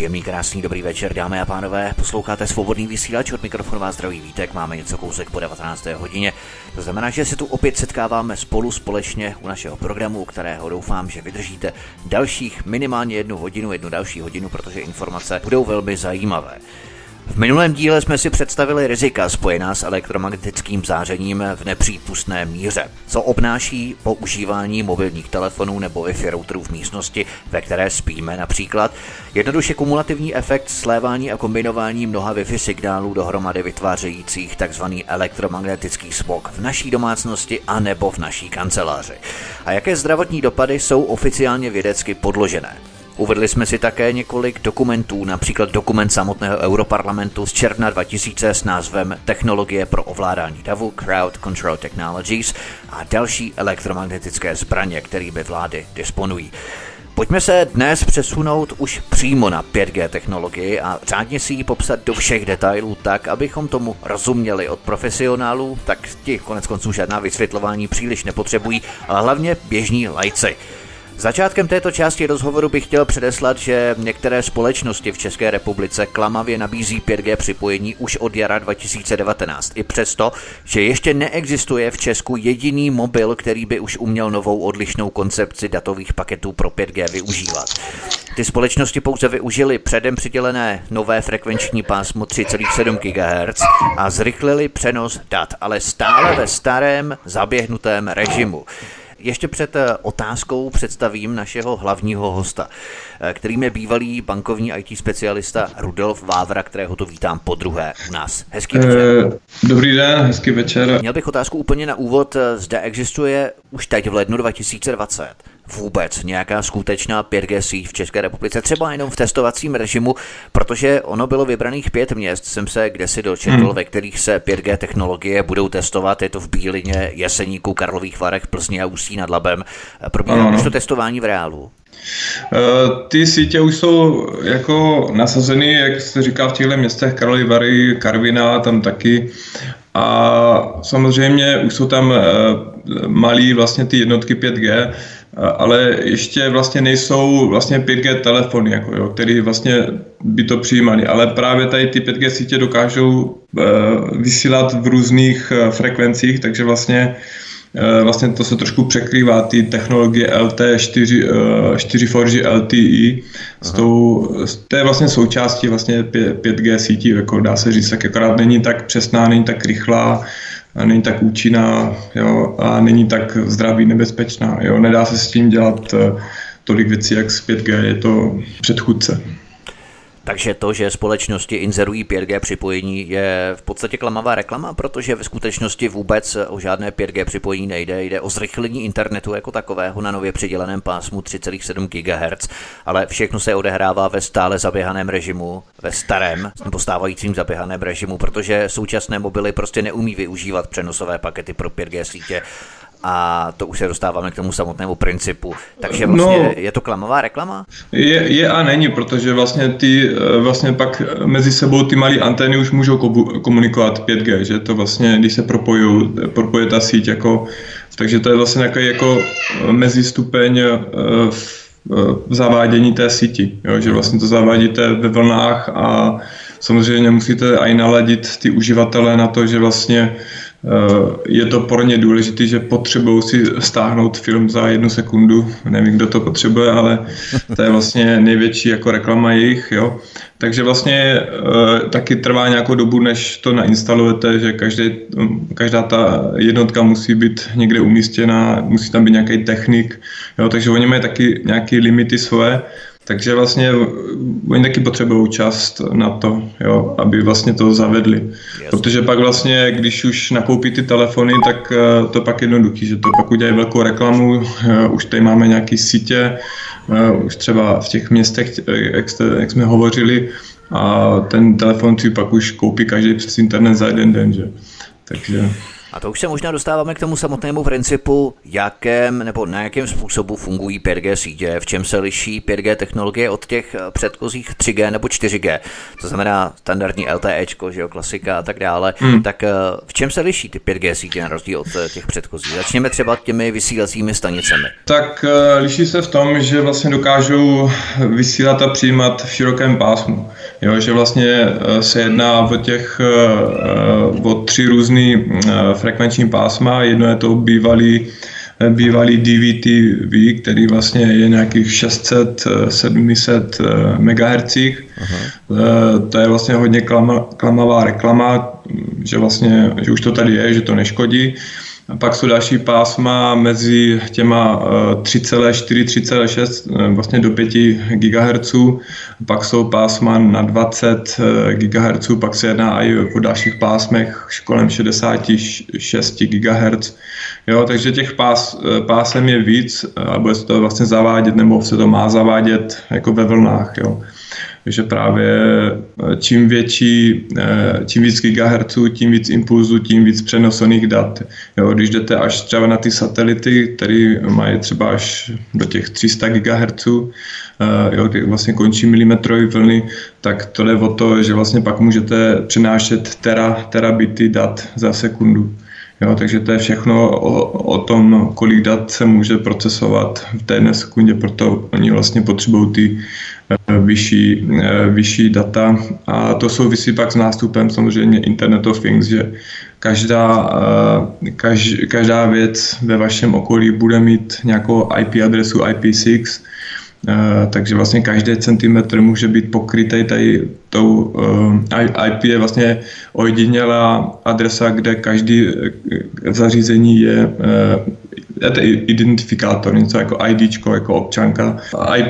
Příjemný, krásný, dobrý večer, dámy a pánové. Posloucháte svobodný vysílač od mikrofonu vás zdraví vítek. Máme něco kousek po 19. hodině. To znamená, že se tu opět setkáváme spolu společně u našeho programu, u kterého doufám, že vydržíte dalších minimálně jednu hodinu, jednu další hodinu, protože informace budou velmi zajímavé. V minulém díle jsme si představili rizika spojená s elektromagnetickým zářením v nepřípustné míře. Co obnáší používání mobilních telefonů nebo Wi-Fi routerů v místnosti, ve které spíme například. Jednoduše kumulativní efekt slévání a kombinování mnoha Wi-Fi signálů dohromady vytvářejících tzv. elektromagnetický smog v naší domácnosti a nebo v naší kanceláři. A jaké zdravotní dopady jsou oficiálně vědecky podložené. Uvedli jsme si také několik dokumentů, například dokument samotného Europarlamentu z června 2000 s názvem Technologie pro ovládání davu, Crowd Control Technologies a další elektromagnetické zbraně, kterými vlády disponují. Pojďme se dnes přesunout už přímo na 5G technologii a řádně si ji popsat do všech detailů tak, abychom tomu rozuměli od profesionálů, tak ti konec konců žádná vysvětlování příliš nepotřebují, ale hlavně běžní lajci. Začátkem této části rozhovoru bych chtěl předeslat, že některé společnosti v České republice klamavě nabízí 5G připojení už od jara 2019. I přesto, že ještě neexistuje v Česku jediný mobil, který by už uměl novou odlišnou koncepci datových paketů pro 5G využívat. Ty společnosti pouze využili předem přidělené nové frekvenční pásmo 3,7 GHz a zrychlili přenos dat, ale stále ve starém zaběhnutém režimu. Ještě před eh, otázkou představím našeho hlavního hosta, eh, kterým je bývalý bankovní IT specialista Rudolf Vávra, kterého tu vítám po druhé u nás. Hezký večer. Eh, dobrý den, hezký večer. Měl bych otázku úplně na úvod. Zde existuje už teď v lednu 2020 vůbec nějaká skutečná 5G síť v České republice, třeba jenom v testovacím režimu, protože ono bylo vybraných pět měst, jsem se kdesi dočetl, hmm. ve kterých se 5G technologie budou testovat, je to v Bílině, Jeseníku, Karlových Varech, Plzni a Ústí nad Labem. Probíhá už to testování v reálu? Eh, ty sítě už jsou jako nasazeny, jak se říká v těchto městech, Karlovy Vary, Karvina, tam taky. A samozřejmě už jsou tam eh, malý vlastně ty jednotky 5G, ale ještě vlastně nejsou vlastně 5G telefony, jako jo, který vlastně by to přijímali, ale právě tady ty 5G sítě dokážou uh, vysílat v různých uh, frekvencích, takže vlastně uh, vlastně to se trošku překrývá ty technologie LT4, uh, 4 4G LTE, s tou, to je vlastně součástí vlastně 5G sítí, jako dá se říct, tak akorát není tak přesná, není tak rychlá, není tak účinná jo, a není tak zdraví nebezpečná. Jo. Nedá se s tím dělat eh, tolik věcí, jak s 5G, je to předchůdce. Takže to, že společnosti inzerují 5G připojení, je v podstatě klamavá reklama, protože ve skutečnosti vůbec o žádné 5G připojení nejde. Jde o zrychlení internetu jako takového na nově přiděleném pásmu 3,7 GHz, ale všechno se odehrává ve stále zaběhaném režimu, ve starém nebo stávajícím zaběhaném režimu, protože současné mobily prostě neumí využívat přenosové pakety pro 5G sítě a to už se dostáváme k tomu samotnému principu. Takže vlastně no, je to klamová reklama? Je, je a není, protože vlastně ty eh, vlastně pak mezi sebou ty malé antény už můžou komunikovat 5G, že to vlastně, když se propojí, propoje ta síť jako, takže to je vlastně jako, jako mezistupeň eh, v, v zavádění té síti, jo, že vlastně to zavádíte ve vlnách a samozřejmě musíte i naladit ty uživatele na to, že vlastně Eh, je to pro ně důležité, že potřebují si stáhnout film za jednu sekundu. Nevím, kdo to potřebuje, ale to je vlastně největší jako reklama jejich. Jo. Takže vlastně e, taky trvá nějakou dobu, než to nainstalujete, že každý, každá ta jednotka musí být někde umístěna, musí tam být nějaký technik. Jo. Takže oni mají taky nějaké limity svoje. Takže vlastně oni taky potřebují čas na to, jo, aby vlastně to zavedli. Protože pak vlastně, když už nakoupí ty telefony, tak eh, to pak jednoduchý, že to pak udělají velkou reklamu, eh, už tady máme nějaký sítě, už třeba v těch městech, jak, jste, jak jsme hovořili, a ten telefon si pak už koupí každý přes internet za jeden den, že? Takže... A to už se možná dostáváme k tomu samotnému principu, jakém nebo na jakém způsobu fungují 5G sítě, v čem se liší 5G technologie od těch eh, předchozích 3G nebo 4G, to znamená standardní LTE, že jo, klasika a tak dále. Hmm. Tak eh, v čem se liší ty 5G sítě na rozdíl od eh, těch předchozích? Začněme třeba těmi vysílacími stanicemi. Tak liší se v tom, že vlastně dokážou vysílat a přijímat v širokém pásmu. Jo, že vlastně se jedná o těch o tři různý frekvenční pásma. Jedno je to bývalý bývalý DVTV, který vlastně je nějakých 600-700 MHz. Aha. To je vlastně hodně klama, klamavá reklama, že vlastně, že už to tady je, že to neškodí. Pak jsou další pásma mezi těma 3,4, eh, 3,6 eh, vlastně do 5 GHz. Pak jsou pásma na 20 eh, GHz, pak se jedná i o dalších pásmech kolem 66 GHz. Jo, takže těch pás, pásem je víc a bude se to vlastně zavádět, nebo se to má zavádět jako ve vlnách. Jo že právě eh, čím větší, eh, čím víc gigahertzů, tím víc impulzů, tím víc přenosených dat. Jo, když jdete až třeba na ty satelity, které mají třeba až do těch 300 GHz, eh, jo, kdy vlastně končí milimetrové vlny, tak to jde o to, že vlastně pak můžete přenášet tera, terabity dat za sekundu. Jo, takže to je všechno o, o tom, kolik dat se může procesovat v té jedné sekundě, proto oni vlastně potřebují ty Eh, vyšší, eh, vyšší data. A to souvisí pak s nástupem samozřejmě Internet of Things, že každá, eh, kaž, každá věc ve vašem okolí bude mít nějakou IP adresu IP6, takže vlastně každý centimetr může být pokrytý tady tou IP je vlastně ojedinělá adresa, kde každý zařízení je je to identifikátor, něco jako ID, jako občanka.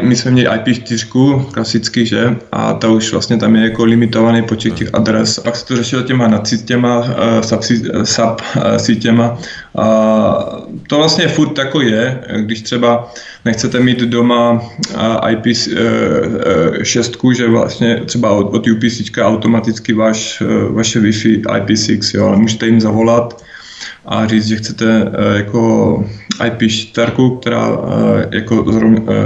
My jsme měli IP4, klasicky, že? A to už vlastně tam je jako limitovaný počet těch adres. Pak se to řešilo těma nadsítěma, eh, sub, eh, sítěma. A to vlastně furt jako je, když třeba nechcete mít doma eh, IP6, že vlastně třeba od UPC automaticky váš, vaše Wi-Fi IP6, jo, ale můžete jim zavolat a říct, že chcete eh, jako IP4, která eh, jako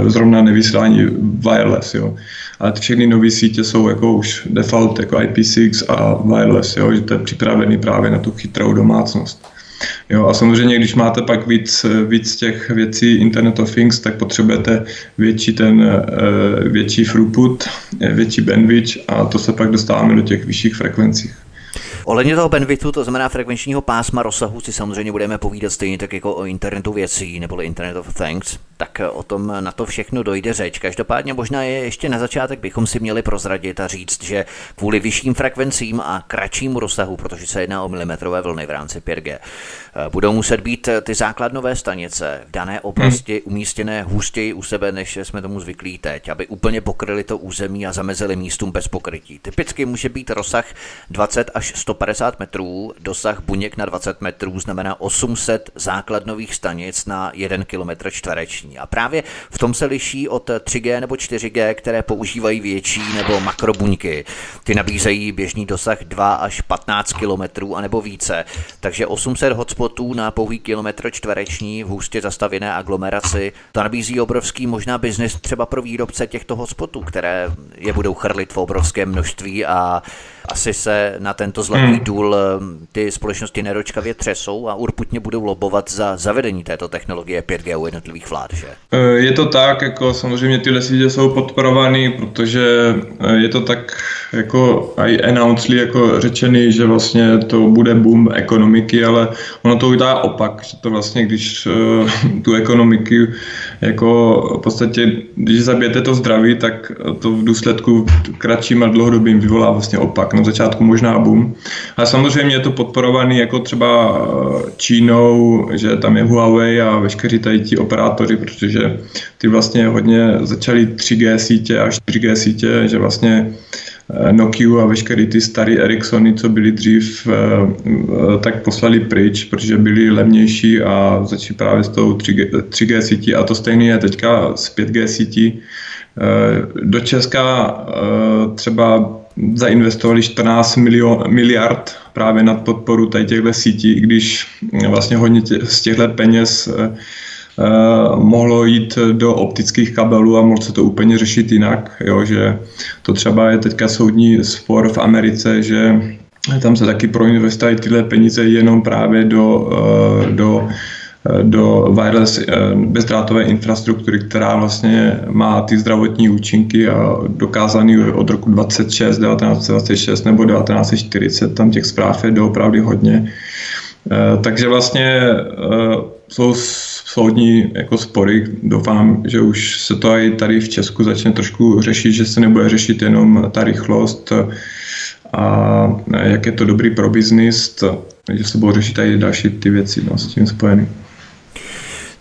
zrovna, eh, nevysílání wireless, jo. Ale ty všechny nové sítě jsou jako už default jako IP6 a wireless, jo, že to je připravený právě na tu chytrou domácnost. Jo, a samozřejmě, když máte pak víc, víc těch věcí Internet of Things, tak potřebujete větší ten větší throughput, větší bandwidth a to se pak dostáváme do těch vyšších frekvencí. Ohledně toho bandwidthu, to znamená frekvenčního pásma rozsahu, si samozřejmě budeme povídat stejně tak jako o internetu věcí nebo Internet of Things, tak o tom na to všechno dojde řeč. Každopádně možná je ještě na začátek bychom si měli prozradit a říct, že kvůli vyšším frekvencím a kratšímu rozsahu, protože se jedná o milimetrové vlny v rámci 5G, budou muset být ty základnové stanice v dané oblasti umístěné hustěji u sebe, než jsme tomu zvyklí teď, aby úplně pokryli to území a zamezili místům bez pokrytí. Typicky může být rozsah 20 až 150 metrů, dosah buněk na 20 metrů znamená 800 základnových stanic na 1 km čtvereční. A právě v tom se liší od 3G nebo 4G, které používají větší nebo makrobuňky. Ty nabízejí běžný dosah 2 až 15 km a nebo více. Takže 800 hotspotů na pouhý kilometr čtvereční v hustě zastavěné aglomeraci. To nabízí obrovský možná biznis třeba pro výrobce těchto hotspotů, které je budou chrlit v obrovském množství a asi se na tento zlatý hmm. důl eh, ty společnosti nedočkavě třesou a urputně budou lobovat za zavedení této technologie 5G u jednotlivých vlád, že? Eh, je to tak, jako samozřejmě tyhle sítě jsou podporovaný, protože eh, je to tak jako i announcely jako řečený, že vlastně to bude boom ekonomiky, ale ono to udělá opak, že to vlastně, když tu ekonomiky jako v podstatě, když zabijete to zdraví, tak to v důsledku kratším a dlouhodobým vyvolá vlastně opak na začátku možná boom. A samozřejmě je to podporovaný jako třeba eh, Čínou, že tam je Huawei a veškeří tady ti operátoři, protože ty vlastně hodně začali 3G sítě a 4G sítě, že vlastně eh, Nokia a veškeré ty staré Ericssony, co byly dřív, eh, tak poslali pryč, protože byly levnější a začali právě s tou 3G, 3G sítí a to propojený je teďka s 5G sítí. Do Česka třeba zainvestovali 14 milion, miliard právě na podporu tady těchto sítí, i když vlastně hodně tě, z těchto peněz mohlo jít do optických kabelů a mohlo se to úplně řešit jinak, jo, že to třeba je teďka soudní spor v Americe, že tam se taky proinvestují tyhle peníze jenom právě do, uh, do do wireless bezdrátové infrastruktury, která vlastně má ty zdravotní účinky a dokázaný od roku 26, 1926 nebo 1940, tam těch zpráv je doopravdy hodně. Takže vlastně jsou soudní jako spory. Doufám, že už se to i tady v Česku začne trošku řešit, že se nebude řešit jenom ta rychlost a jak je to dobrý pro biznis, že se budou řešit i další ty věci no, s tím spojené.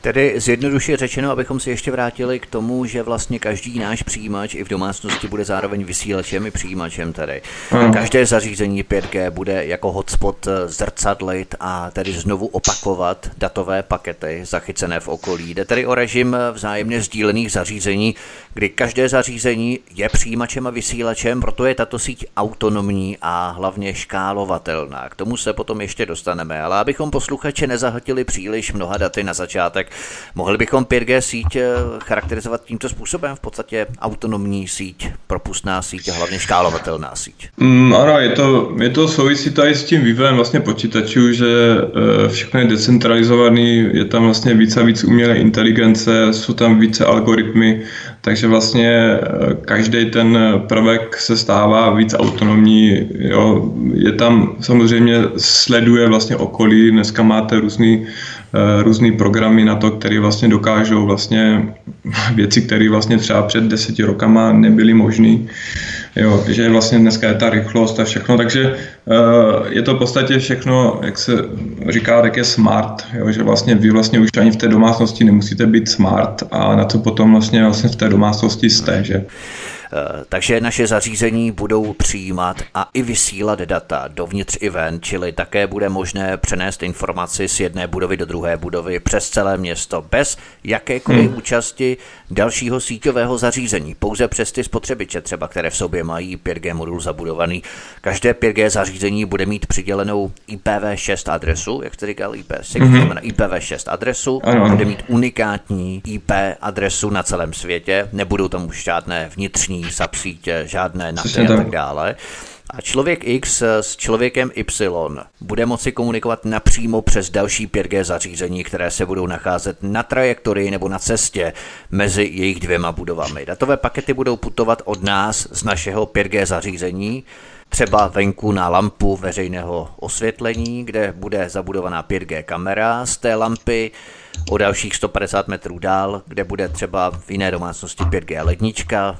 Tedy zjednoduše řečeno, abychom se ještě vrátili k tomu, že vlastně každý náš přijímač i v domácnosti bude zároveň vysílačem i přijímačem tedy. Hmm. Každé zařízení 5G bude jako hotspot zrcadlit a tedy znovu opakovat datové pakety zachycené v okolí. Jde tedy o režim vzájemně sdílených zařízení, kdy každé zařízení je přijímačem a vysílačem, proto je tato síť autonomní a hlavně škálovatelná. K tomu se potom ještě dostaneme, ale abychom posluchače nezahltili příliš mnoha daty na začátek, Mohli bychom 5G síť eh, charakterizovat tímto způsobem, v podstatě autonomní síť, propustná síť a hlavně škálovatelná síť? Mm, ano, je to, je to souvisí tady s tím vývojem vlastně počítačů, že eh, všechno je decentralizovaný, je tam vlastně více a víc umělé inteligence, jsou tam více algoritmy, takže vlastně eh, každý ten prvek se stává víc autonomní. Jo. Je tam samozřejmě sleduje vlastně okolí, dneska máte různý Eh, různé programy na to, které vlastně dokážou vlastně věci, které vlastně třeba před deseti rokama nebyly možné. Jo, že vlastně dneska je ta rychlost a všechno, takže uh, je to v podstatě všechno, jak se říká, tak je smart, jo, že vlastně vy vlastně už ani v té domácnosti nemusíte být smart a na co potom vlastně, vlastně v té domácnosti jste, že. Eh, takže naše zařízení budou přijímat a i vysílat data dovnitř i ven, čili také bude možné přenést informaci z jedné budovy do druhé budovy přes celé město bez jakékoliv hmm. účasti dalšího síťového zařízení, pouze přes ty spotřebiče třeba, které v sobě mají 5G modul zabudovaný. Každé 5G zařízení bude mít přidělenou IPv6 adresu, jak jste říkal IP6, hmm. znamená IPv6 adresu, ano. bude mít unikátní IP adresu na celém světě, nebudou tam už žádné vnitřní subsítě, žádné NATy a tak dále. A člověk X s člověkem Y bude moci komunikovat napřímo přes další 5G zařízení, které se budou nacházet na trajektorii nebo na cestě mezi jejich dvěma budovami. Datové pakety budou putovat od nás z našeho 5G zařízení, třeba venku na lampu veřejného osvětlení, kde bude zabudovaná 5G kamera z té lampy, o dalších 150 metrů dál, kde bude třeba v jiné domácnosti 5G lednička,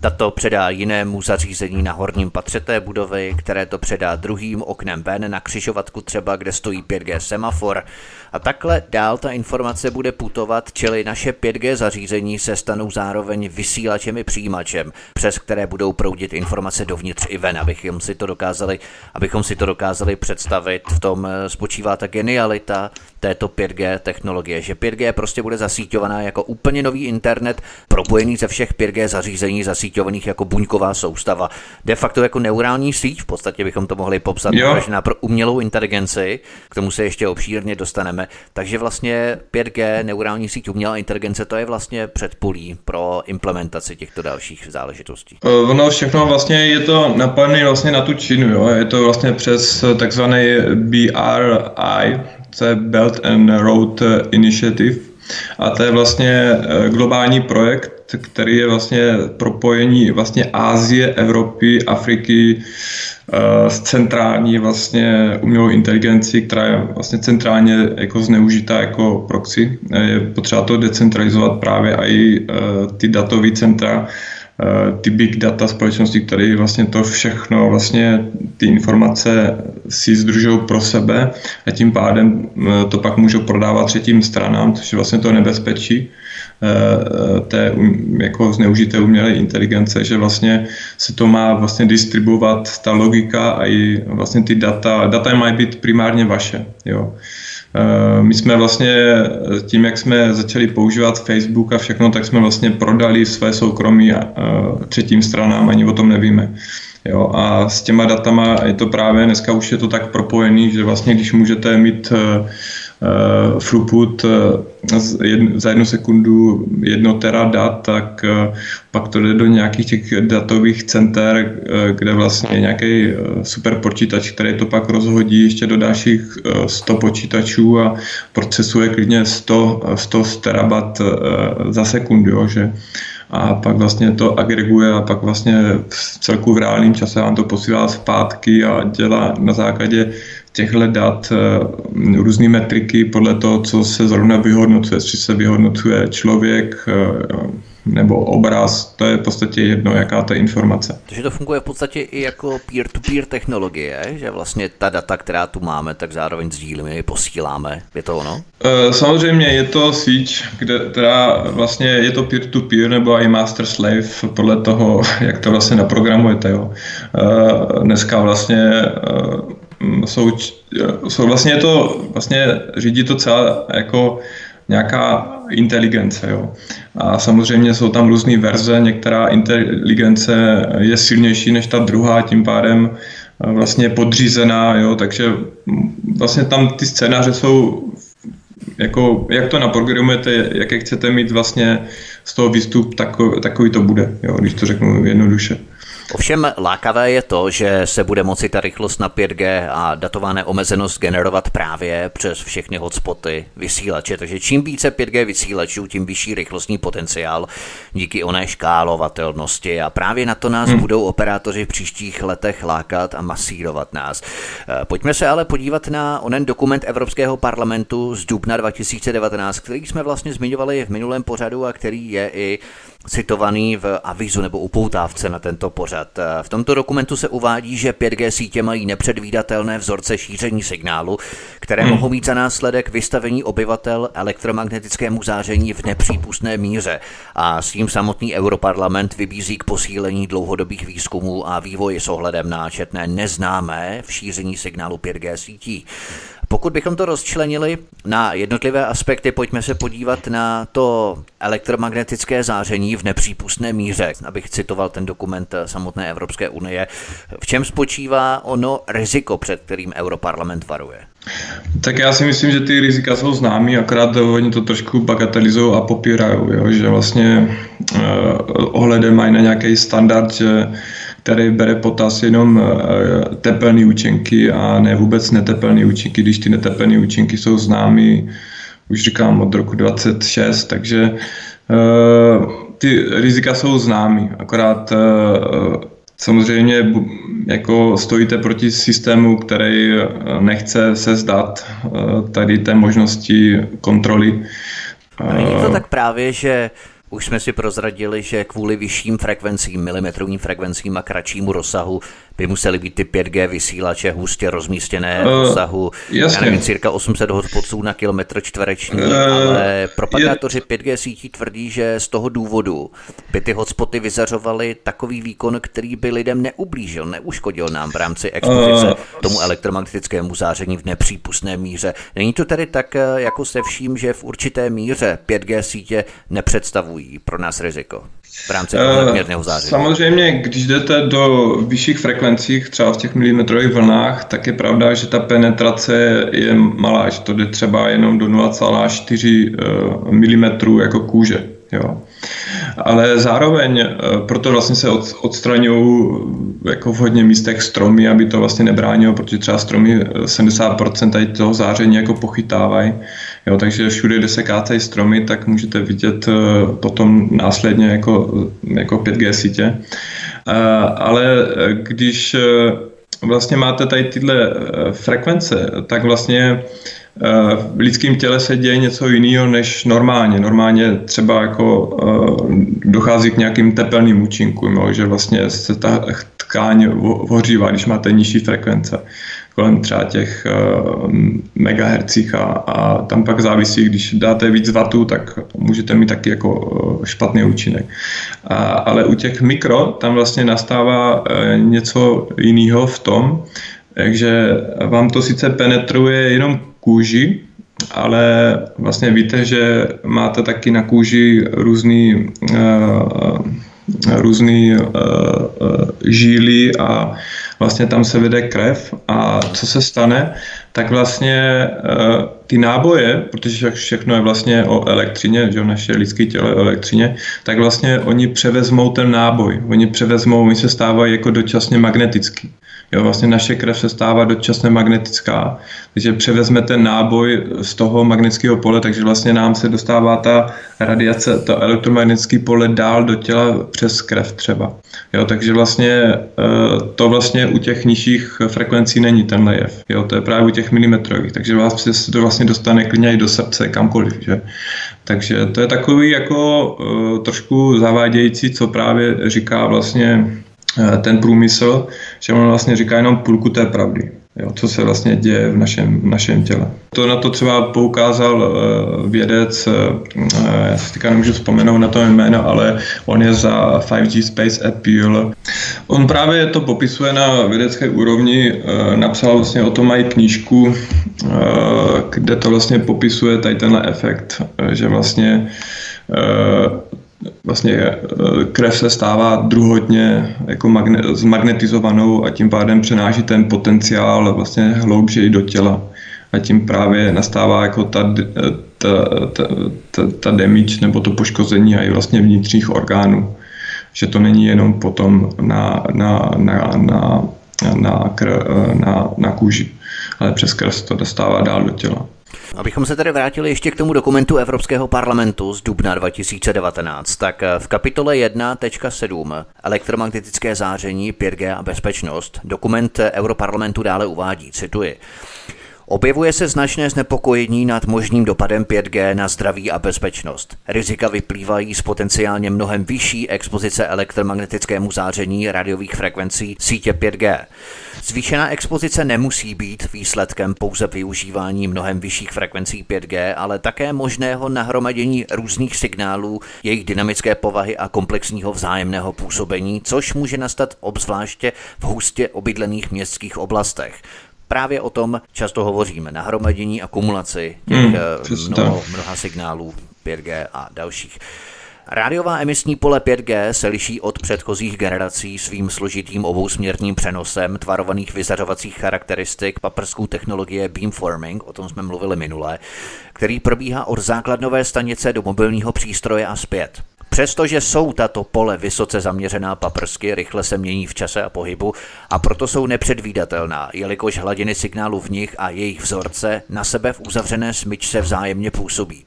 tato předá jinému zařízení na horním patře té budovy, které to předá druhým oknem ven na křižovatku třeba, kde stojí 5G semafor. A takhle dál ta informace bude putovat, čili naše 5G zařízení se stanou zároveň vysílačem i přijímačem, přes které budou proudit informace dovnitř i ven, abychom si to dokázali, abychom si to dokázali představit. V tom eh, spočívá ta genialita této 5G technologie, že 5G prostě bude zasíťovaná jako úplně nový internet, propojený ze všech 5G zařízení zasíťovaných jako buňková soustava. De facto jako neurální síť, v podstatě bychom to mohli popsat, možná pro umělou inteligenci, k tomu se ještě obšírně dostaneme. Takže vlastně 5G, neurální síť umělá inteligence, to je vlastně předpolí pro implementaci těchto dalších záležitostí. Eh, ono všechno vlastně je to napadené vlastně na tu Čínu, jo? je to vlastně přes takzvaný BRI, to je Belt and Road Initiative. A to je vlastně eh, globální projekt, který je vlastně propojení vlastně Ázie, Evropy, Afriky eh, s centrální vlastně umělou inteligenci, která je vlastně centrálně jako zneužitá jako proxy. Je potřeba to decentralizovat právě i eh, ty datové centra, Eh, ty big data společnosti, které vlastně to všechno, vlastně ty informace si združují pro sebe a tím pádem eh, to pak můžou prodávat třetím stranám, což je vlastně to nebezpečí eh, té um, jako zneužité umělé inteligence, že vlastně se to má vlastně distribuovat ta logika a i vlastně ty data, data mají být primárně vaše, jo. My jsme vlastně tím, jak jsme začali používat Facebook a všechno, tak jsme vlastně prodali své soukromí třetím stranám, ani o tom nevíme. Jo, a s těma datama je to právě, dneska už je to tak propojený, že vlastně když můžete mít uh, throughput uh, za jednu sekundu jedno tera dat, tak uh, pak to jde do nějakých těch datových center, uh, kde vlastně nějaký super počítač, který to pak rozhodí ještě do dalších uh, 100 počítačů a procesuje klidně 100, 100 terabat za sekundu, jo, že? A pak vlastně to agreguje a pak vlastně v celku v reálném čase vám to posílá zpátky a dělá na základě těchto dat eh, různé metriky podle toho, co se zrovna vyhodnocuje, jestli se vyhodnocuje člověk, eh, nebo obraz, to je v podstatě jedno, jaká ta informace. Takže to funguje v podstatě i jako peer-to-peer technologie, že vlastně ta data, která tu máme, tak zároveň sdílíme, je posíláme. Je to ono? Eh, samozřejmě je to síť, kde teda vlastně je to peer-to-peer nebo i master-slave podle toho, jak to vlastně naprogramujete. Jo. Dneska vlastně jsou, jsou vlastně to, vlastně řídí to celé jako nějaká inteligence. Jo. A samozřejmě jsou tam různé verze, některá inteligence je silnější než ta druhá, tím pádem eh, vlastně podřízená, jo, takže vlastně tam ty scénáře jsou jako, jak to naprogramujete, jaké chcete mít vlastně z toho výstup, takový, takový to bude, jo, když to řeknu jednoduše. Ovšem lákavé je to, že se bude moci ta rychlost na 5G a datová neomezenost generovat právě přes všechny hotspoty vysílače. Takže čím více 5G vysílačů, tím vyšší rychlostní potenciál díky oné škálovatelnosti a právě na to nás hmm. budou operátoři v příštích letech lákat a masírovat nás. Eh, pojďme se ale podívat na onen dokument Evropského parlamentu z dubna 2019, který jsme vlastně zmiňovali v minulém pořadu a který je i citovaný v avizu nebo upoutávce na tento pořad. V tomto dokumentu se uvádí, že 5G sítě mají nepředvídatelné vzorce šíření signálu, které hmm. mohou mít za následek vystavení obyvatel elektromagnetickému záření v nepřípustné míře a s tím samotný Europarlament vybízí k posílení dlouhodobých výzkumů a vývoji s ohledem na četné neznámé v šíření signálu 5G sítí. Pokud bychom to rozčlenili na jednotlivé aspekty, pojďme se podívat na to elektromagnetické záření v nepřípustné míře, abych citoval ten dokument samotné Evropské unie. V čem spočívá ono riziko, před kterým Europarlament varuje? Tak já si myslím, že ty rizika jsou známý, akorát oni to trošku bagatelizují a popírají, že vlastně eh, ohledem mají na nějaký standard, že který bere potaz jenom eh, tepelné účinky a ne vůbec netepelné účinky, když ty netepelné účinky jsou známy, už říkám, od roku 26, takže eh, ty rizika jsou známy, akorát eh, samozřejmě jako stojíte proti systému, který nechce se zdat tady té možnosti kontroly. Není to tak právě, že už jsme si prozradili, že kvůli vyšším frekvencím, milimetrovým frekvencím a kratšímu rozsahu by musely být ty 5G vysílače hustě rozmístěné v uh, rozsahu, jasně. já nevím, cirka 800 hospodců na kilometr čtvereční, uh, ale propagátoři je... 5G sítí tvrdí, že z toho důvodu by ty hotspoty vyzařovaly takový výkon, který by lidem neublížil, neuškodil nám v rámci expozice uh, tomu elektromagnetickému záření v nepřípustné míře. Není to tedy tak jako se vším, že v určité míře 5G sítě nepředstavují pro nás riziko? V rámci nadměrného záření? Samozřejmě, když jdete do vyšších frekvencích, třeba v těch milimetrových vlnách, tak je pravda, že ta penetrace je malá, že to jde třeba jenom do 0,4 eh, mm jako kůže. Jo. Ale zároveň, eh, proto vlastně se od, odstraňují jako v hodně místech stromy, aby to vlastně nebránilo, protože třeba stromy 70% tady toho záření jako pochytávají. Jo, takže všude, kde se kácejí stromy, tak můžete vidět eh, potom následně jako, jako 5G sítě. Eh, ale když vlastně máte tady tyhle frekvence, tak vlastně Eh, v lidském těle se děje něco jiného než normálně. Normálně třeba jako eh, dochází k nějakým tepelným účinkům, že vlastně se ta tkáň ohřívá, když máte nižší frekvence kolem třeba těch uh, megahercích a, a tam pak závisí, když dáte víc vatů, tak můžete mít taky jako špatný účinek. A, ale u těch mikro tam vlastně nastává uh, něco jiného v tom, takže vám to sice penetruje jenom kůži, ale vlastně víte, že máte taky na kůži různý, uh, různý uh, uh, žíly a vlastně tam se vede krev. A co se stane, tak vlastně uh, ty náboje, protože všechno je vlastně o elektřině, že naše lidské tělo je o elektřině, tak vlastně oni převezmou ten náboj, oni převezmou, oni se stávají jako dočasně magnetický. Jo, vlastně naše krev se stává dočasně magnetická, takže převezme ten náboj z toho magnetického pole, takže vlastně nám se dostává ta radiace, to elektromagnetické pole dál do těla přes krev třeba. Jo, takže vlastně eh, to vlastně u těch nižších frekvencí není tenhle jev. Jo, to je právě u těch milimetrových, takže vás se to vlastně dostane klidně i do srdce, kamkoliv. Že? Takže to je takový jako uh, trošku zavádějící, co právě říká vlastně uh, ten průmysl, že on vlastně říká jenom půlku té pravdy jo, co se vlastně děje v našem, v našem těle. To na to třeba poukázal uh, vědec, uh, já si teďka nemůžu vzpomenout na to jméno, ale on je za 5G Space Appeal. On právě to popisuje na vědecké úrovni, uh, napsal vlastně o tom mají knížku, kde to vlastně popisuje tady tenhle efekt, že vlastně vlastně eh, krev se stává druhotně jako magne, zmagnetizovanou a tím pádem přenáší ten potenciál vlastně hlouběji do těla. A tím právě nastává jako ta, ta, ta, ta, ta damage nebo to poškození a i vlastně vnitřních orgánů. Že to není jenom potom na, na, na, na, na, kr, na, na kůži, ale přes krev to dostává dál do těla. Abychom se tedy vrátili ještě k tomu dokumentu Evropského parlamentu z dubna 2019, tak v kapitole 1.7 elektromagnetické záření, 5G a bezpečnost dokument Europarlamentu dále uvádí, cituji. Objevuje se značné znepokojení nad možným dopadem 5G na zdraví a bezpečnost. Rizika vyplývají z potenciálně mnohem vyšší expozice elektromagnetickému záření radiových frekvencí sítě 5G. Zvýšená expozice nemusí být výsledkem pouze využívání mnohem vyšších frekvencí 5G, ale také možného nahromadění různých signálů, jejich dynamické povahy a komplexního vzájemného působení, což může nastat obzvláště v hustě obydlených městských oblastech právě o tom často hovoříme, nahromadění a kumulaci těch hmm, mnoho, mnoha signálů 5G a dalších. Rádiová emisní pole 5G se liší od předchozích generací svým složitým obousměrným přenosem tvarovaných vyzařovacích charakteristik paprskou technologie beamforming, o tom jsme mluvili minule, který probíhá od základnové stanice do mobilního přístroje a zpět. Přestože jsou tato pole vysoce zaměřená paprsky, rychle se mění v čase a pohybu a proto jsou nepředvídatelná, jelikož hladiny signálu v nich a jejich vzorce na sebe v uzavřené smyčce vzájemně působí.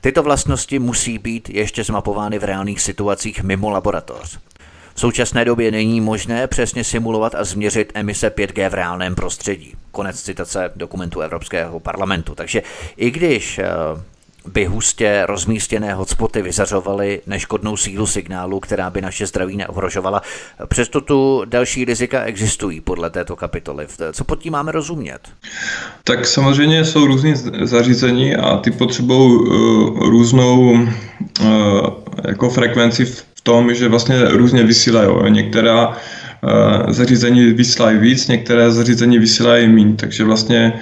Tyto vlastnosti musí být ještě zmapovány v reálných situacích mimo laboratoř. V současné době není možné přesně simulovat a změřit emise 5G v reálném prostředí. Konec citace dokumentu Evropského parlamentu. Takže i když eh, by hustě rozmístěné hotspoty vyzařovaly neškodnou sílu signálu, která by naše zdraví neohrožovala. Přesto tu další rizika existují podle této kapitoly. Co pod tím máme rozumět? Tak samozřejmě jsou různé zařízení a ty potřebují uh, různou uh, jako frekvenci v tom, že vlastně různě vysílají. Některá Uh, zařízení vysílají víc, některé zařízení vysílají méně, takže vlastně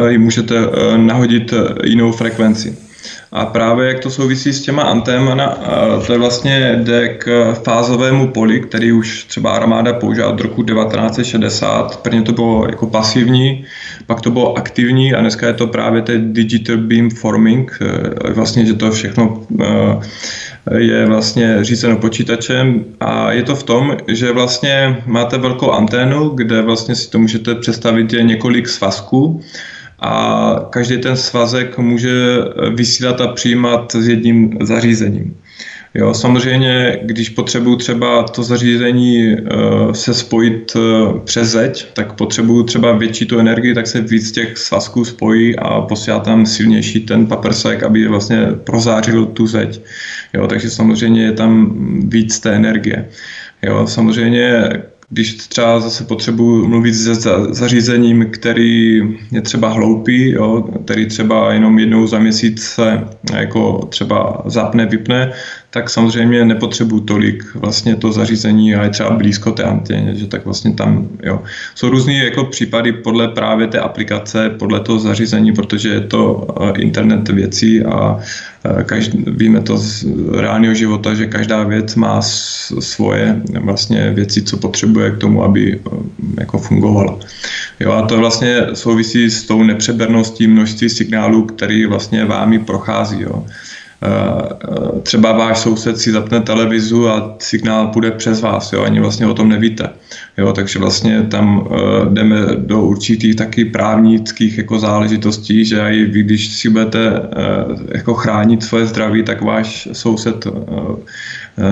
uh, ji můžete uh, nahodit jinou frekvenci. A právě jak to souvisí s těma antémana, to je vlastně jde k fázovému poli, který už třeba armáda použila od roku 1960. Prvně to bylo jako pasivní, pak to bylo aktivní a dneska je to právě ten digital beam forming, e, vlastně, že to všechno e, je vlastně řízeno počítačem a je to v tom, že vlastně máte velkou anténu, kde vlastně si to můžete představit je několik svazků a každý ten svazek může vysílat a přijímat s jedním zařízením. Jo, samozřejmě, když potřebuju třeba to zařízení uh, se spojit uh, přes zeď, tak potřebuju třeba větší tu energii, tak se víc těch svazků spojí a posílá tam silnější ten paprsek, aby vlastně prozářil tu zeď. Jo, takže samozřejmě je tam víc té energie. Jo, samozřejmě když třeba zase potřebuji mluvit se zařízením, který je třeba hloupý, jo, který třeba jenom jednou za měsíc se jako třeba zapne, vypne, tak samozřejmě nepotřebuji tolik vlastně to zařízení a je třeba blízko té anténě, že tak vlastně tam, jo. Jsou různé jako případy podle právě té aplikace, podle toho zařízení, protože je to eh, internet věcí a eh, každý, víme to z reálného života, že každá věc má svoje vlastně věci, co potřebuje k tomu, aby eh, jako fungovala. Jo, a to vlastně souvisí s tou nepřeberností množství signálů, který vlastně vámi prochází. Jo. Eh, třeba váš soused si zapne televizu a signál půjde přes vás, jo, ani vlastně o tom nevíte. Jo, takže vlastně tam uh, jdeme do určitých taky právnických jako záležitostí, že i vy, když si budete uh, jako chránit svoje zdraví, tak váš soused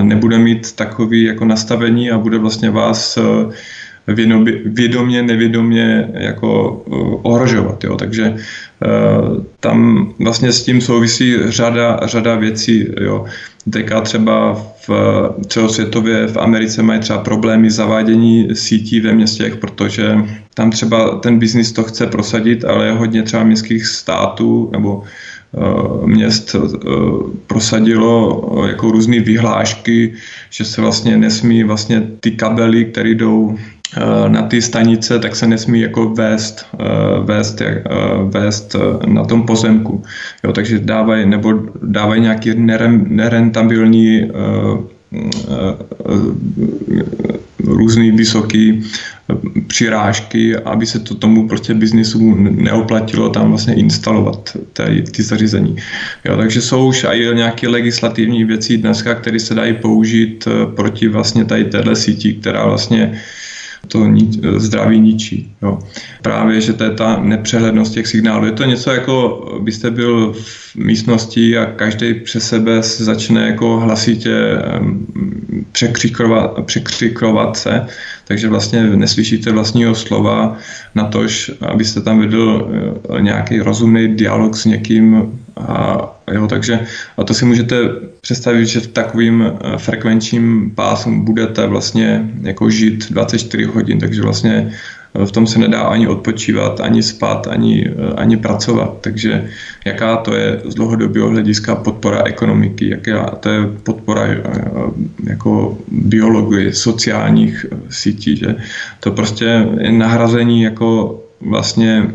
nebude mít takový jako nastavení a bude vlastně vás vědomě, nevědomě jako ohrožovat. Jo. Takže tam vlastně s tím souvisí řada, řada věcí. Jo. Teďka třeba v celosvětově v Americe mají třeba problémy zavádění sítí ve městech, protože tam třeba ten biznis to chce prosadit, ale je hodně třeba městských států nebo měst prosadilo jako různé vyhlášky, že se vlastně nesmí vlastně ty kabely, které jdou Eh, na ty stanice, tak se nesmí jako vést, eh, vést, eh, vést na tom pozemku. Jo, takže dávají, nebo dávají nějaký nerentabilní různý vysoký přirážky, aby se to tomu prostě biznisu neoplatilo tam vlastně instalovat ty, ty zařízení. Jo, takže jsou už i nějaké legislativní věci dneska, které se dají použít proti vlastně tady téhle síti, která vlastně to ni, zdraví ničí. Jo. Právě, že to je ta nepřehlednost těch signálů. Je to něco jako, byste byl v místnosti a každý přes sebe se začne jako hlasitě překřikovat, překřikovat se, takže vlastně neslyšíte vlastního slova na tož, abyste tam vedl eh, nějaký rozumný dialog s někým a jo, takže a to si můžete představit, že v takovým eh, frekvenčním pásu budete vlastně jako žít 24 hodin, takže vlastně eh, v tom se nedá ani odpočívat, ani spát, ani, eh, ani pracovat. Takže jaká to je z dlouhodobého hlediska podpora ekonomiky, jaká to je podpora jako biologie, sociálních sítí, že to prostě je nahrazení jako vlastně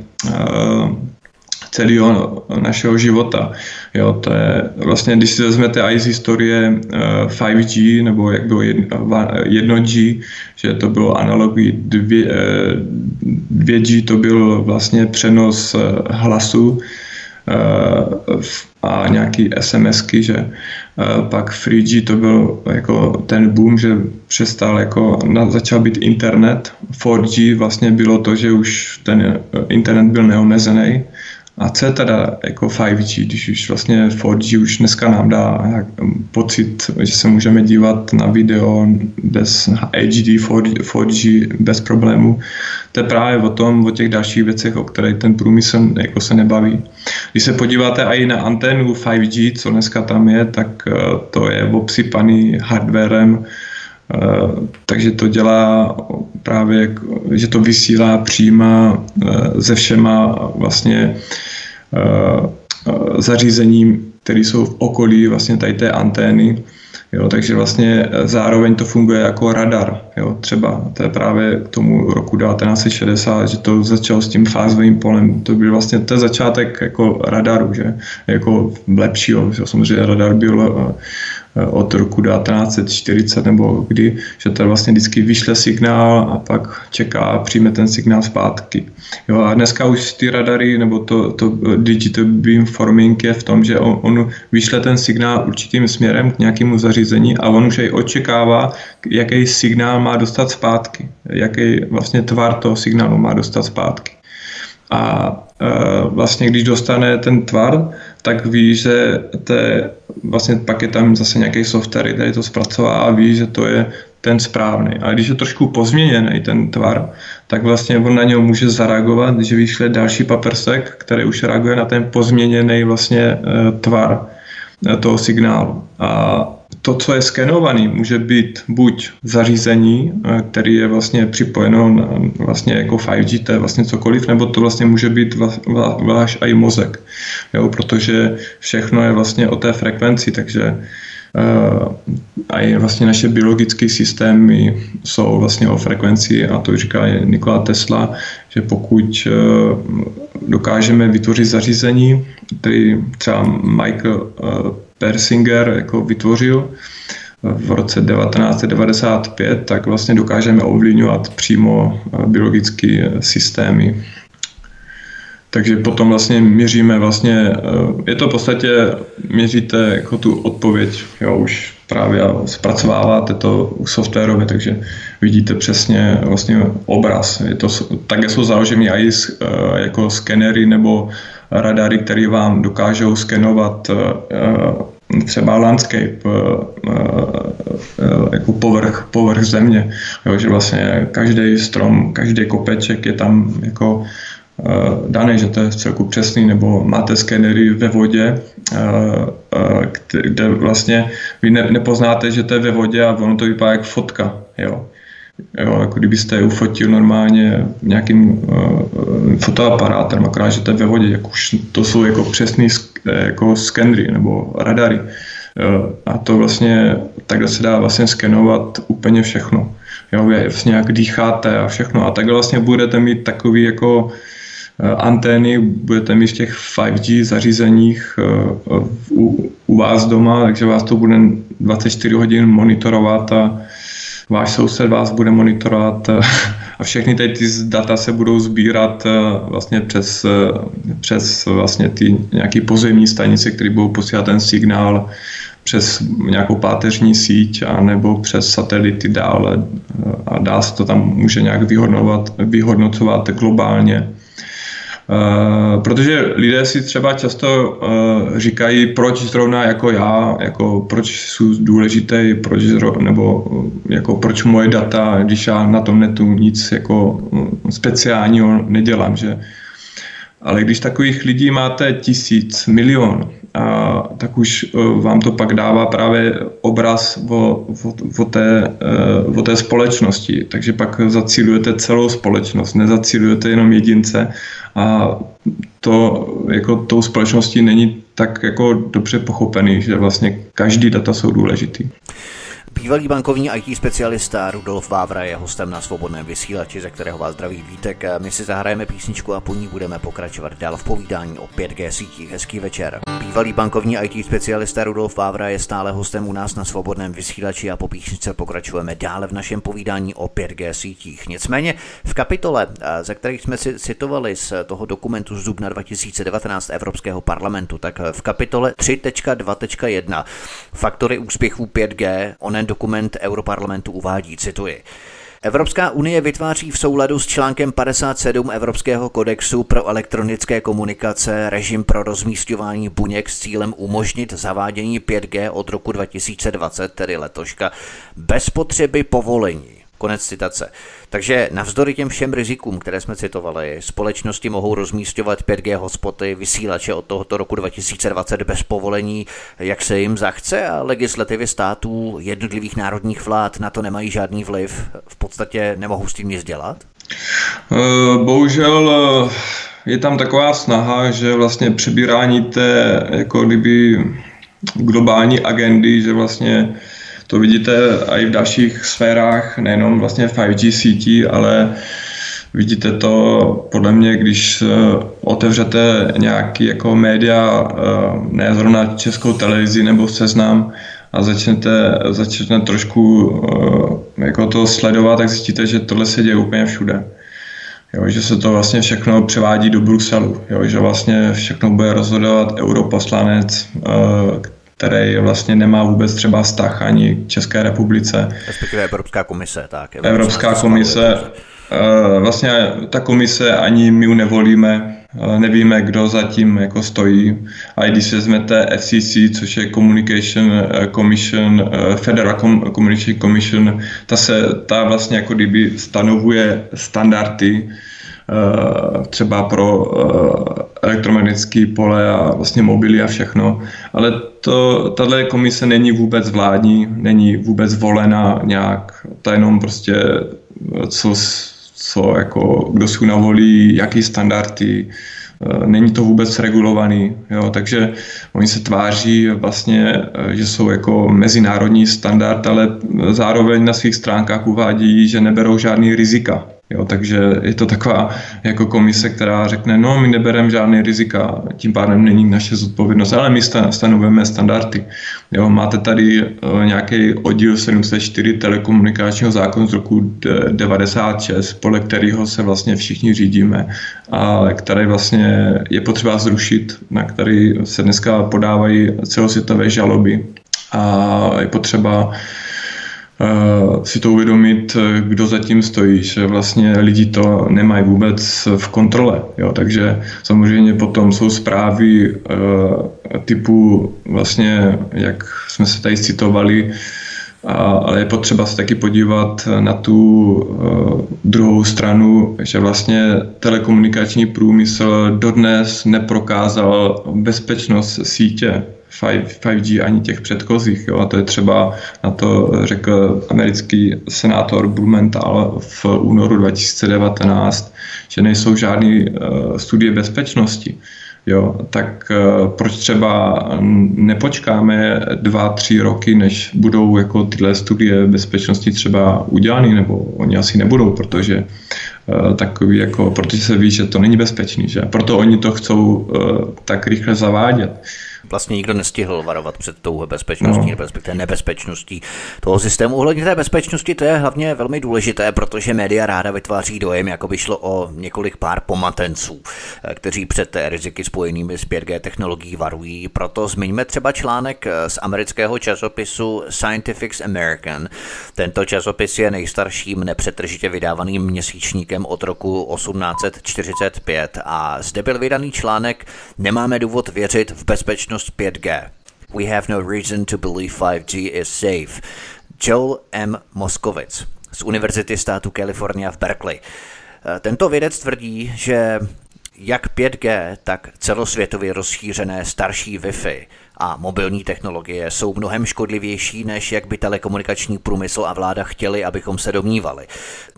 celého našeho života. Jo, to je vlastně, když si vezmete i z historie 5G, eh, nebo jak bylo 1G, že to bylo analogy 2, 2G, to byl vlastně přenos eh, hlasu eh, a nějaký SMSky, že pak 3G to byl jako ten boom, že přestal jako, začal být internet. 4G vlastně bylo to, že už ten internet byl neomezený a co je teda jako 5G, když už vlastně 4G už dneska nám dá pocit, že se můžeme dívat na video bez HD 4G bez problému. To je právě o tom, o těch dalších věcech, o kterých ten průmysl jako se nebaví. Když se podíváte i na anténu 5G, co dneska tam je, tak eh, to je obsypaný hardwarem, takže to dělá právě, že to vysílá příma eh, ze všema vlastně Eh, zařízením, které jsou v okolí vlastně tady té antény. Jo, takže vlastně eh, zároveň to funguje jako radar. Jo, třeba to je právě k tomu roku 1960, že to začalo s tím fázovým polem. To byl vlastně ten začátek jako radaru, že? jako lepšího. Samozřejmě radar byl eh, Eh, od roku 1940 nebo kdy, že to vlastně vždycky vyšle signál a pak čeká a přijme ten signál zpátky. Jo, a dneska už ty radary nebo to, to digital beamforming je v tom, že on, on vyšle ten signál určitým směrem k nějakému zařízení a on už aj očekává, jaký signál má dostat zpátky, jaký vlastně tvar toho signálu má dostat zpátky. A e, vlastně když dostane ten tvar, tak ví, že to je, vlastně pak je tam zase nějaký software, který to zpracová a ví, že to je ten správný. A když je trošku pozměněný ten tvar, tak vlastně on na něj může zareagovat, že vyšle další papersek, který už reaguje na ten pozměněný vlastně e, tvar e, toho signálu. A to, co je skenovaný, může být buď zařízení, eh, který je vlastně připojeno na, vlastně jako 5G, to je vlastně cokoliv, nebo to vlastně může být váš i mozek, jo, protože všechno je vlastně o té frekvenci, takže a i vlastně naše biologické systémy jsou vlastně o frekvenci a to říká Nikola Tesla, že pokud dokážeme vytvořit zařízení, který třeba Michael Persinger jako vytvořil, v roce 1995, tak vlastně dokážeme ovlivňovat přímo biologické systémy takže potom vlastně měříme vlastně, eh, je to v podstatě, měříte jako tu odpověď, jo, už právě zpracováváte to softwarově, takže vidíte přesně vlastně obraz. Je to, také jsou založeny i eh, jako skenery nebo radary, které vám dokážou skenovat eh, třeba landscape, jako povrch, povrch země, jo, že vlastně každý strom, každý kopeček je tam jako Eh, daný, že to je celku přesný, nebo máte skenery ve vodě, eh, eh, kde vlastně vy nepoznáte, že to je ve vodě a ono to vypadá jako fotka. Jo. Jo, jako kdybyste je ufotil normálně nějakým uh, fotoaparátem, akorát, že to je ve vodě, jak už to jsou jako přesný jako skenry nebo radary. Jo, a to vlastně, takhle se dá vlastně skenovat úplně všechno. Jo, vlastně jak dýcháte a všechno. A takhle vlastně budete mít takový jako Eh, antény budete mít v těch 5G zařízeních eh, u, u vás doma, takže vás to bude 24 hodin monitorovat a váš soused vás bude monitorovat eh, a všechny ty, ty data se budou sbírat vlastně přes, přes vlastně ty nějaký pozemní stanice, které budou posílat ten signál přes nějakou páteřní síť a nebo přes satelity dále a dá se to tam může nějak vyhodnocovat, vyhodnocovat globálně. Uh, protože lidé si třeba často uh, říkají, proč zrovna jako já, jako proč jsou důležité, proč zrovna, nebo uh, jako proč moje data, když já na tom netu nic jako speciálního nedělám, že ale když takových lidí máte tisíc, milion, a, tak už vám to pak dává právě obraz o, o, o, té, o té společnosti. Takže pak zacílujete celou společnost, nezacílujete jenom jedince a to jako tou společností není tak jako dobře pochopený, že vlastně každý data jsou důležitý. Bývalý bankovní IT specialista Rudolf Vávra je hostem na svobodném vysílači, ze kterého vás zdraví Vítek. My si zahrajeme písničku a po ní budeme pokračovat dál v povídání o 5G sítích. Hezký večer. Bývalý bankovní IT specialista Rudolf Vávra je stále hostem u nás na svobodném vysílači a po písničce pokračujeme dále v našem povídání o 5G sítích. Nicméně v kapitole, ze kterých jsme si citovali z toho dokumentu z dubna 2019 Evropského parlamentu, tak v kapitole 3.2.1 faktory úspěchů 5G, onen dokument Europarlamentu uvádí, cituji. Evropská unie vytváří v souladu s článkem 57 Evropského kodexu pro elektronické komunikace režim pro rozmístování buněk s cílem umožnit zavádění 5G od roku 2020, tedy letoška, bez potřeby povolení. Konec citace. Takže navzdory těm všem rizikům, které jsme citovali, společnosti mohou rozmístovat 5G hotspoty, vysílače od tohoto roku 2020 bez povolení, jak se jim zachce a legislativy států jednotlivých národních vlád na to nemají žádný vliv. V podstatě nemohou s tím nic dělat? Eh, bohužel eh, je tam taková snaha, že vlastně přebírání té jako kdyby globální agendy, že vlastně to vidíte i v dalších sférách, nejenom vlastně 5G sítí, ale vidíte to podle mě, když otevřete nějaký jako média, eh, ne zrovna českou televizi nebo seznam, a začnete, začnete trošku eh, jako to sledovat, tak zjistíte, že tohle se děje úplně všude. Jo, že se to vlastně všechno převádí do Bruselu, jo, že vlastně všechno bude rozhodovat europoslanec, eh, který vlastně nemá vůbec třeba vztah ani k České republice. Respektive Evropská komise, tak. Evropská, Evropská komise, eh, vlastně ta komise ani my ji nevolíme, nevíme, kdo zatím jako stojí. A i když vezmete FCC, což je Communication eh, Commission, eh, Federal Communication Commission, ta, se, ta vlastně jako kdyby stanovuje standardy třeba pro elektromagnetické pole a vlastně mobily a všechno. Ale to, tahle komise není vůbec vládní, není vůbec volena nějak, to jenom prostě co, co jako, kdo si navolí, jaký standardy, není to vůbec regulovaný, jo, takže oni se tváří vlastně, že jsou jako mezinárodní standard, ale zároveň na svých stránkách uvádí, že neberou žádný rizika. Jo, takže je to taková jako komise, která řekne, no my nebereme žádný rizika, tím pádem není naše zodpovědnost, ale my stanovujeme standardy. Jo, máte tady uh, nějaký oddíl 704 telekomunikačního zákonu z roku 96, podle kterého se vlastně všichni řídíme, a který vlastně je potřeba zrušit, na který se dneska podávají celosvětové žaloby a je potřeba Eh, si to uvědomit, kdo zatím stojí, že vlastně lidi to nemají vůbec v kontrole. Jo? Takže samozřejmě potom jsou zprávy eh, typu vlastně, jak jsme se tady citovali, ale je potřeba se taky podívat na tu druhou stranu, že vlastně telekomunikační průmysl dodnes neprokázal bezpečnost sítě. 5, 5G ani těch předchozích. Jo? A to je třeba, na to řekl americký senátor Blumenthal v únoru 2019, že nejsou žádné uh, studie bezpečnosti. Jo, tak uh, proč třeba nepočkáme dva, tři roky, než budou jako tyhle studie bezpečnosti třeba udělány, nebo oni asi nebudou, protože uh, takový jako, protože se ví, že to není bezpečný, že? Proto oni to chcou tak rychle zavádět vlastně nikdo nestihl varovat před tou bezpečností, no. respektive nebezpečností toho systému. Ohledně té bezpečnosti to je hlavně velmi důležité, protože média ráda vytváří dojem, jako by šlo o několik pár pomatenců, eh, kteří před riziky spojenými s 5G technologií varují. Proto zmiňme třeba článek eh, z amerického časopisu Scientific American. Tento časopis je nejstarším nepřetržitě vydávaným měsíčníkem od roku 1845 a zde byl vydaný článek Nemáme důvod věřit v bezpečnost bezpečnost 5G. We have no reason to believe 5G is safe. Joel M. Moskovic z Univerzity státu Kalifornia v Berkeley. Eh, tento vědec tvrdí, že jak 5G, tak celosvětově rozšířené starší Wi-Fi a mobilní technologie jsou mnohem škodlivější, než jak by telekomunikační průmysl a vláda chtěli, abychom se domnívali.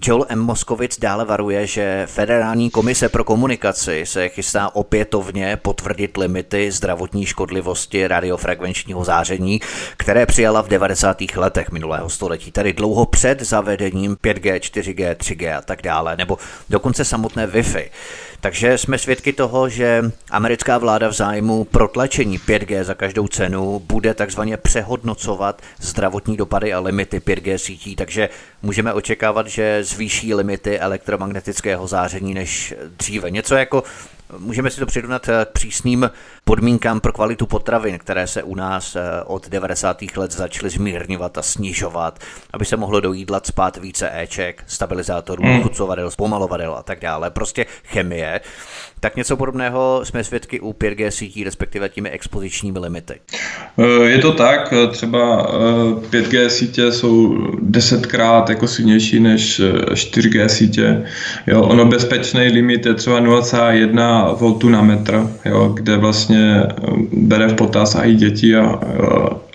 Joel M. Moskovic dále varuje, že Federální komise pro komunikaci se chystá opětovně potvrdit limity zdravotní škodlivosti radiofrekvenčního záření, které přijala v 90. letech minulého století, tedy dlouho před zavedením 5G, 4G, 3G a tak dále, nebo dokonce samotné Wi-Fi. Takže jsme svědky toho, že americká vláda v zájmu protlačení 5G za každou cenu bude takzvaně přehodnocovat zdravotní dopady a limity 5G sítí, takže můžeme očekávat, že zvýší limity elektromagnetického záření než dříve. Něco jako Můžeme si to přirovnat k přísným podmínkám pro kvalitu potravin, které se u nás eh, od 90. let začaly zmírňovat a snižovat, aby se mohlo do jídla spát více éček, stabilizátorů, mm. chucovadel, zpomalovadel a tak dále. Prostě chemie. Tak něco podobného jsme svědky u 5G sítí, respektive těmi expozičními limity. Eh, je to tak, eh, třeba 5G sítě jsou desetkrát jako silnější než 4G sítě. Jo, ono bezpečný limit je třeba 0,1 V na metr, jo, kde vlastně bere v potaz i děti a,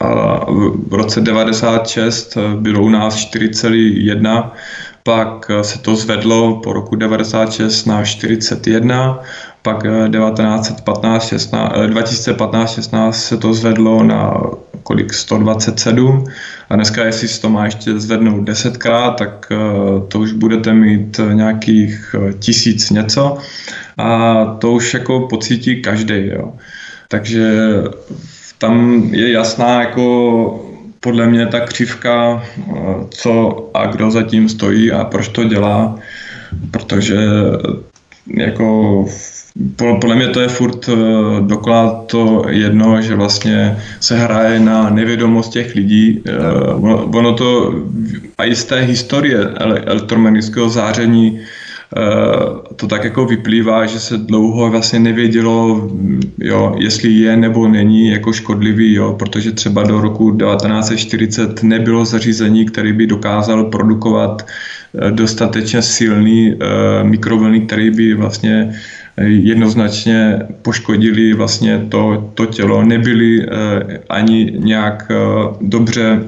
a v roce 96 bylo u nás 4,1 pak se to zvedlo po roku 96 na 41, pak 1915, 16, 2015-16 se to zvedlo na kolik 127 a dneska jestli si to má ještě zvednout desetkrát, tak eh, to už budete mít nějakých eh, tisíc něco a to už jako pocítí každý. Takže tam je jasná jako podle mě ta křivka, eh, co a kdo zatím stojí a proč to dělá, protože jako podle mě to je furt eh, doklad to jedno, že vlastně se hraje na nevědomost těch lidí. Eh, ono, to a i z té historie elektromagnetického záření Eh, to tak jako vyplývá, že se dlouho vlastně nevědělo, jo, jestli je nebo není jako škodlivý, jo, protože třeba do roku 1940 nebylo zařízení, který by dokázal produkovat eh, dostatečně silný uh, mikrovlny, který by vlastně jednoznačně poškodili vlastně to, to tělo, nebyli ani nějak dobře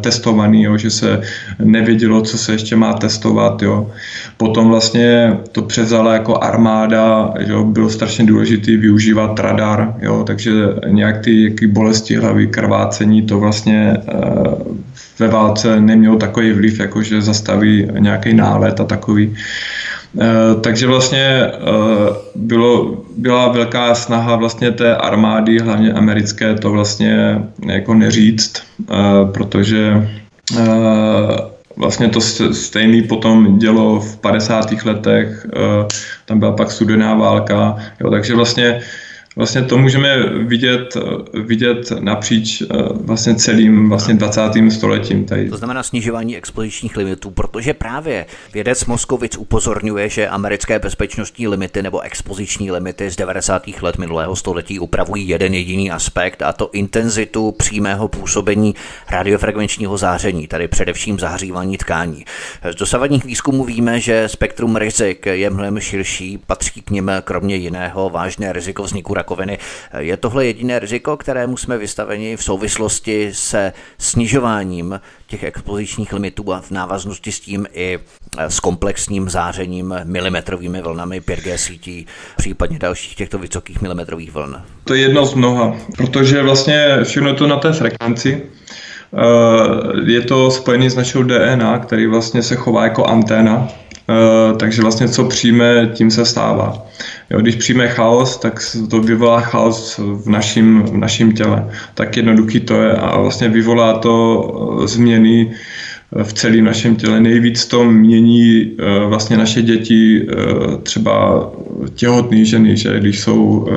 testovaný, jo, že se nevědělo, co se ještě má testovat. Jo. Potom vlastně to převzala jako armáda, jo, bylo strašně důležité využívat radar, jo, takže nějak ty jaký bolesti hlavy, krvácení, to vlastně ve válce nemělo takový vliv, jako že zastaví nějaký nálet a takový. Eh, takže vlastně eh, bylo, byla velká snaha vlastně té armády, hlavně americké, to vlastně jako neříct, eh, protože vlastně to stejný potom dělo v 50. letech, tam byla pak studená válka, jo, takže vlastně Vlastně to můžeme vidět, vidět napříč eh, vlastně celým vlastně 20. stoletím. Tady. To znamená snižování expozičních limitů, protože právě vědec Moskovic upozorňuje, že americké bezpečnostní limity nebo expoziční limity z 90. let minulého století upravují jeden jediný aspekt a to intenzitu přímého působení radiofrekvenčního záření, tady především zahřívání tkání. Z dosavadních výzkumů víme, že spektrum rizik je mnohem širší, patří k nim kromě jiného vážné riziko vzniku rakoviny. Je tohle jediné riziko, kterému jsme vystaveni v souvislosti se snižováním těch expozičních limitů a v návaznosti s tím i s komplexním zářením milimetrovými vlnami 5G sítí, případně dalších těchto vysokých milimetrových vln? To je jedno z mnoha, protože vlastně všechno to na té frekvenci. Eh, je to spojený s našou DNA, který vlastně se chová jako anténa, eh, takže vlastně co přijme, tím se stává. Jo, když přijme chaos, tak to vyvolá chaos v našem v našim těle. Tak jednoduchý to je a vlastně vyvolá to eh, změny eh, v celém našem těle. Nejvíc to mění eh, vlastně naše děti, třeba těhotné ženy, že když jsou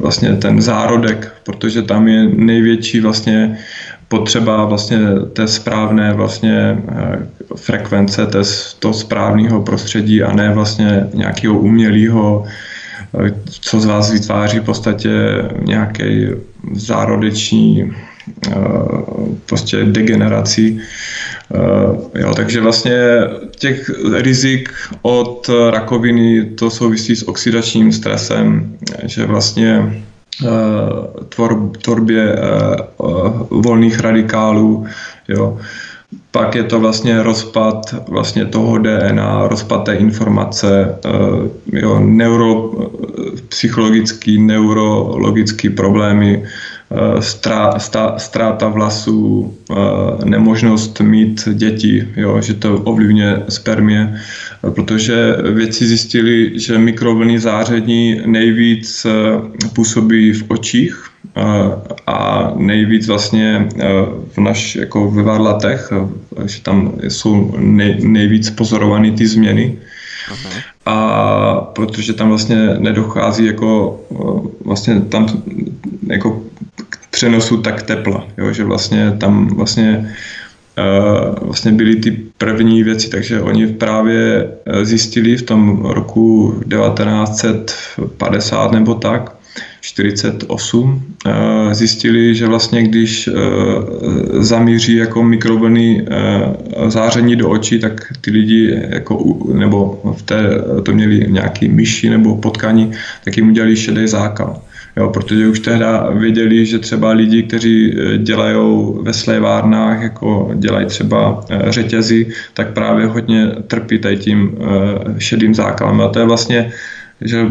vlastně ten zárodek, protože tam je největší vlastně potřeba vlastně té správné vlastně eh, frekvence, toho správného prostředí a ne vlastně nějakého umělého, eh, co z vás vytváří v podstatě nějaký zárodeční eh, prostě degenerací. Jo, takže vlastně těch rizik od rakoviny to souvisí s oxidačním stresem, že vlastně Eh, tvor, tvorbě eh, eh, volných radikálů. Jo. Pak je to vlastně rozpad vlastně toho DNA, rozpad té informace, jo, neuro, psychologický, neurologický problémy, strá, stá, ztráta vlasů, nemožnost mít děti, jo, že to ovlivňuje spermie protože vědci zjistili, že mikrovlny záření nejvíc eh, působí v očích eh, a nejvíc vlastně eh, v naš, jako ve varlatech, že tam jsou nej, nejvíc pozorované ty změny. Aha. A protože tam vlastně nedochází jako vlastně tam jako k přenosu tak tepla, jo, že vlastně tam vlastně vlastně byly ty první věci, takže oni právě eh, zjistili v tom roku 1950 nebo tak, 48, eh, zjistili, že vlastně když eh, zamíří jako mikrovlny záření do očí, tak ty lidi jako, nebo v té, to měli nějaký myši nebo potkaní, tak jim udělali šedý zákal. Jo, protože už tehdy věděli, že třeba lidi, kteří eh, dělají ve slévárnách, jako dělají třeba eh, řetězy, tak právě hodně trpí tady tím eh, šedým zákalem. A to je vlastně že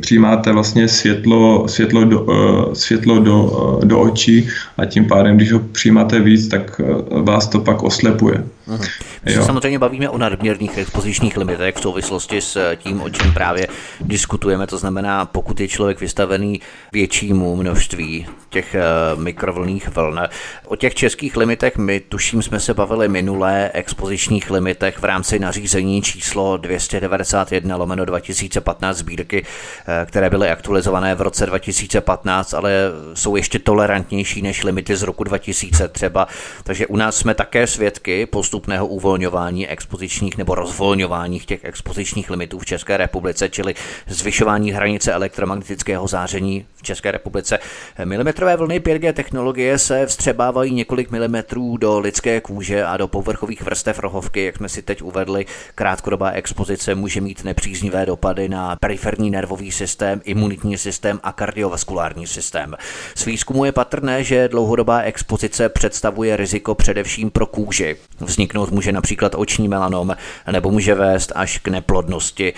přijímáte vlastně světlo, světlo, do, světlo do, do očí a tím pádem, když ho přijímáte víc, tak vás to pak oslepuje. Aha. My se samozřejmě bavíme o nadměrných expozičních limitech v souvislosti s tím, o čem právě diskutujeme. To znamená, pokud je člověk vystavený většímu množství těch eh, mikrovlných vln. O těch českých limitech my tuším jsme se bavili minulé expozičních limitech v rámci nařízení číslo 291 lomeno 2015 sbírky, eh, které byly aktualizované v roce 2015, ale jsou ještě tolerantnější než limity z roku 2000 třeba. Takže u nás jsme také svědky postup postupného uvolňování expozičních nebo rozvolňování těch expozičních limitů v České republice, čili zvyšování hranice elektromagnetického záření v České republice. Milimetrové vlny 5G technologie se vstřebávají několik milimetrů do lidské kůže a do povrchových vrstev rohovky, jak jsme si teď uvedli. Krátkodobá expozice může mít nepříznivé dopady na periferní nervový systém, imunitní systém a kardiovaskulární systém. Z výzkumu je patrné, že dlouhodobá expozice představuje riziko především pro kůži. Vzniknout může například oční melanom nebo může vést až k neplodnosti.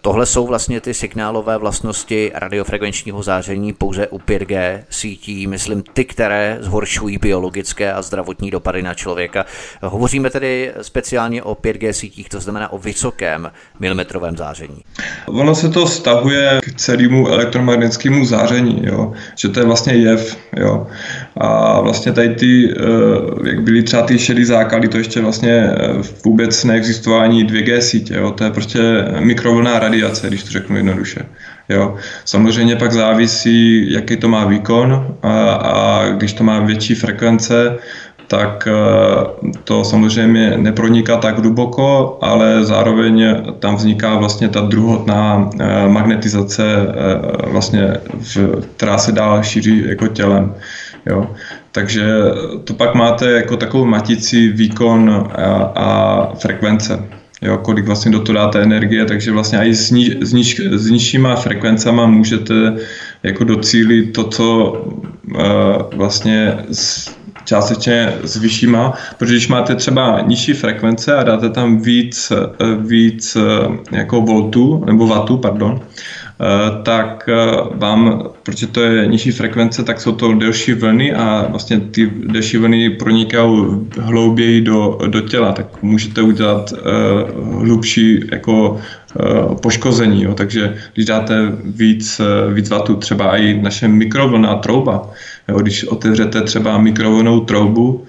Tohle jsou vlastně ty signálové vlastnosti radiofrekvenčního záření pouze u 5G sítí, myslím ty, které zhoršují biologické a zdravotní dopady na člověka. Hovoříme tedy speciálně o 5G sítích, to znamená o vysokém milimetrovém záření. Ono se to stahuje k celému elektromagnetickému záření, jo? že to je vlastně jev. Jo? A vlastně tady ty, eh, jak byly třeba ty šedý zákaly, to ještě vlastně eh, vůbec neexistování 2G sítě, jo? to je prostě mikrovlná radiace, když to řeknu jednoduše. Jo. Samozřejmě pak závisí, jaký to má výkon a, a když to má větší frekvence, tak eh, to samozřejmě neproniká tak hluboko, ale zároveň tam vzniká vlastně ta druhotná eh, magnetizace, vlastně, která se dál šíří jako tělem. Jo. Takže to pak máte jako takovou matici výkon a, a frekvence. Jo, kolik vlastně do toho dáte energie, takže vlastně i s, ní, s, níž, s nižšíma frekvencema můžete jako docílit to, co uh, vlastně s, částečně s vyššíma, protože když máte třeba nižší frekvence a dáte tam víc, eh, víc eh, jako voltů, nebo vatů, pardon, tak eh, vám, protože to je nižší frekvence, tak jsou to delší vlny a vlastně ty delší vlny pronikají hlouběji do, do těla, tak můžete udělat uh, hlubší jako poškození. Jo. Takže když dáte víc, víc vatů, třeba i naše mikrovlná trouba, jo, když otevřete třeba mikrovlnou troubu,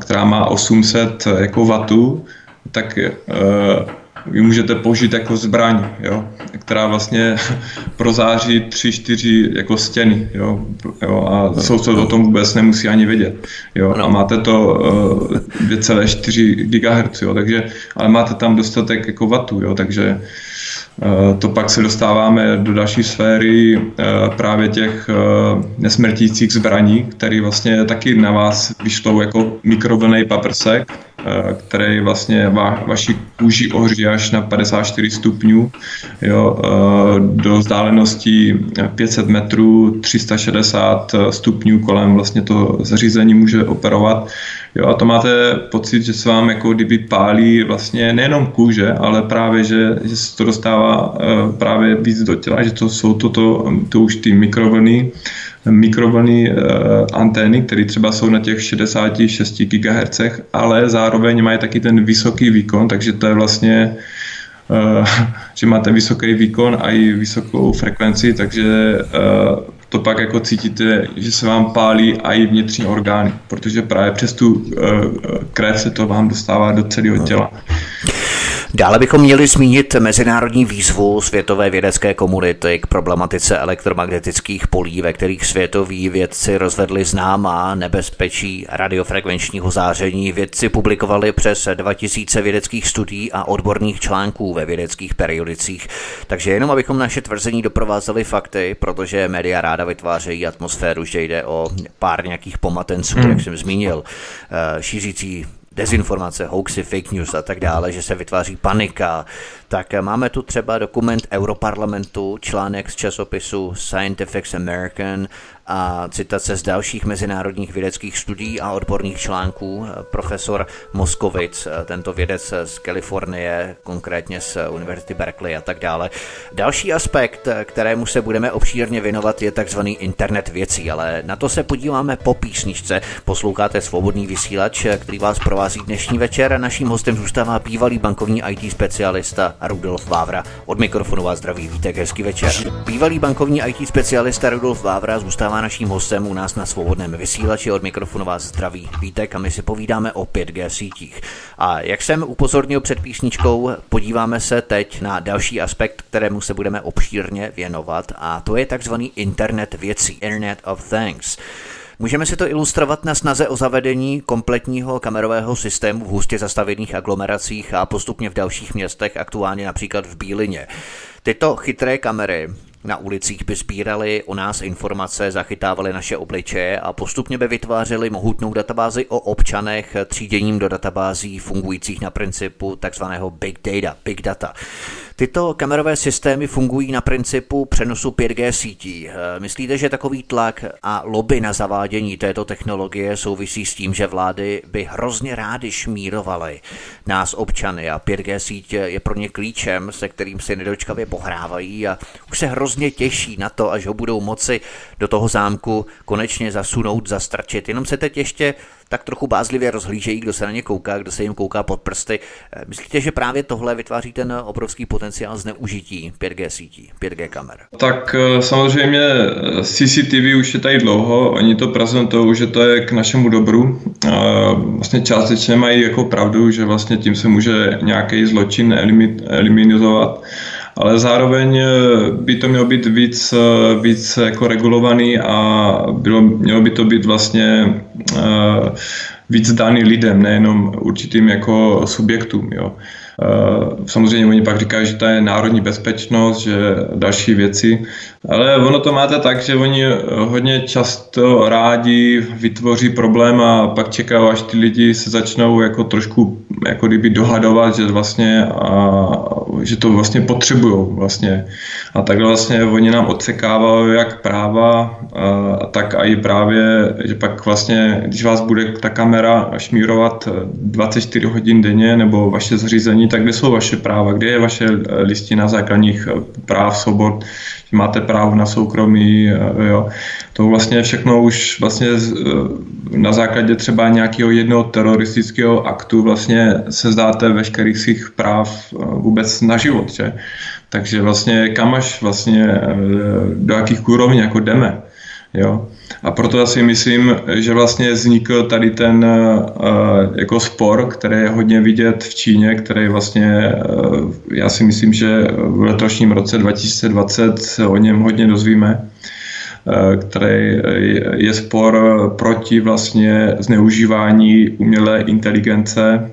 která má 800 jako vatů, tak vy můžete použít jako zbraň, jo, která vlastně prozáří tři, čtyři jako stěny, jo, jo a soused o tom vůbec nemusí ani vědět, jo, a máte to uh, eh, 2,4 GHz, jo, takže, ale máte tam dostatek jako vatů, jo, takže uh, to pak se dostáváme do další sféry uh, právě těch uh, nesmrtících zbraní, které vlastně taky na vás vyšlou jako mikrovlnej paprsek, který vlastně va, vaši kůži ohří až na 54 stupňů jo, eh, do vzdálenosti 500 metrů, 360 stupňů kolem vlastně to zařízení může operovat. Jo, a to máte pocit, že se vám jako kdyby pálí vlastně nejenom kůže, ale právě, že, že se to dostává eh, právě víc do těla, že to jsou toto, to už ty mikrovlny, mikrovlny uh, antény, které třeba jsou na těch 66 GHz, ale zároveň mají taky ten vysoký výkon, takže to je vlastně uh, že máte vysoký výkon a i vysokou frekvenci, takže uh, to pak jako cítíte, že se vám pálí a i vnitřní orgány, protože právě přes tu krev se to vám dostává do celého těla. Dále bychom měli zmínit mezinárodní výzvu světové vědecké komunity k problematice elektromagnetických polí, ve kterých světoví vědci rozvedli známá nebezpečí radiofrekvenčního záření. Vědci publikovali přes 2000 vědeckých studií a odborných článků ve vědeckých periodicích. Takže jenom abychom naše tvrzení doprovázeli fakty, protože média ráda vytvářejí atmosféru, že jde o pár nějakých pomatenců, hmm. jak jsem zmínil, eh, šířící dezinformace, hoaxy, fake news a tak dále, že se vytváří panika, tak máme tu třeba dokument Europarlamentu, článek z časopisu Scientific American a citace z dalších mezinárodních vědeckých studií a odborných článků. Profesor Moskovic, tento vědec z Kalifornie, konkrétně z Univerzity Berkeley a tak dále. Další aspekt, kterému se budeme obšírně věnovat, je takzvaný internet věcí, ale na to se podíváme po písničce. Posloucháte svobodný vysílač, který vás provází dnešní večer. Naším hostem zůstává bývalý bankovní IT specialista Rudolf Vávra. Od mikrofonu vás zdraví vítek, hezký večer. Bývalý bankovní IT specialista Rudolf Vávra zůstává naším hostem u nás na svobodném vysílači. Od mikrofonu vás zdraví vítek a my si povídáme o 5G sítích. A jak jsem upozornil před písničkou, podíváme se teď na další aspekt, kterému se budeme obšírně věnovat a to je takzvaný internet věcí, Internet of Things. Můžeme si to ilustrovat na snaze o zavedení kompletního kamerového systému v hustě zastavěných aglomeracích a postupně v dalších městech, aktuálně například v Bílině. Tyto chytré kamery na ulicích by sbírali o nás informace, zachytávali naše obličeje a postupně by vytvářeli mohutnou databázi o občanech tříděním do databází fungujících na principu takzvaného big data, big data. Tyto kamerové systémy fungují na principu přenosu 5G sítí. Myslíte, že takový tlak a lobby na zavádění této technologie souvisí s tím, že vlády by hrozně rády šmírovaly nás občany a 5G sítě je pro ně klíčem, se kterým si nedočkavě pohrávají a už se hrozně těší na to, až ho budou moci do toho zámku konečně zasunout, zastrčit. Jenom se teď ještě tak trochu bázlivě rozhlížejí, kdo se na ně kouká, kdo se jim kouká pod prsty. Eh, myslíte, že právě tohle vytváří ten obrovský potenciál zneužití 5G sítí, 5G kamer? Tak eh, samozřejmě eh, CCTV už je tady dlouho, oni to prezentují, že to je k našemu dobru. Vlastně částečně mají jako pravdu, že vlastně tím se může nějaký zločin eliminizovat ale zároveň eh, by to mělo být víc, eh, víc jako regulovaný a bylo, mělo by to být vlastně uh, víc daný lidem, nejenom určitým jako subjektům. Jo. Samozřejmě oni pak říkají, že to je národní bezpečnost, že další věci, ale ono to máte tak, že oni hodně často rádi vytvoří problém a pak čekají, až ty lidi se začnou jako trošku jako kdyby dohadovat, že vlastně a, že to vlastně potřebují vlastně. A takhle vlastně oni nám odsekávají jak práva, a, tak i právě, že pak vlastně, když vás bude ta kamera šmírovat 24 hodin denně nebo vaše zařízení, tak kde jsou vaše práva, kde je vaše listina základních práv, svobod, máte právo na soukromí, jo. To vlastně všechno už vlastně na základě třeba nějakého jednoho teroristického aktu vlastně se zdáte veškerých svých práv vůbec na život, že? Takže vlastně kam až vlastně do jakých úrovní jako jdeme, jo. A proto já si myslím, že vlastně vznikl tady ten jako spor, který je hodně vidět v Číně, který vlastně, já si myslím, že v letošním roce 2020 se o něm hodně dozvíme který je spor proti vlastně zneužívání umělé inteligence,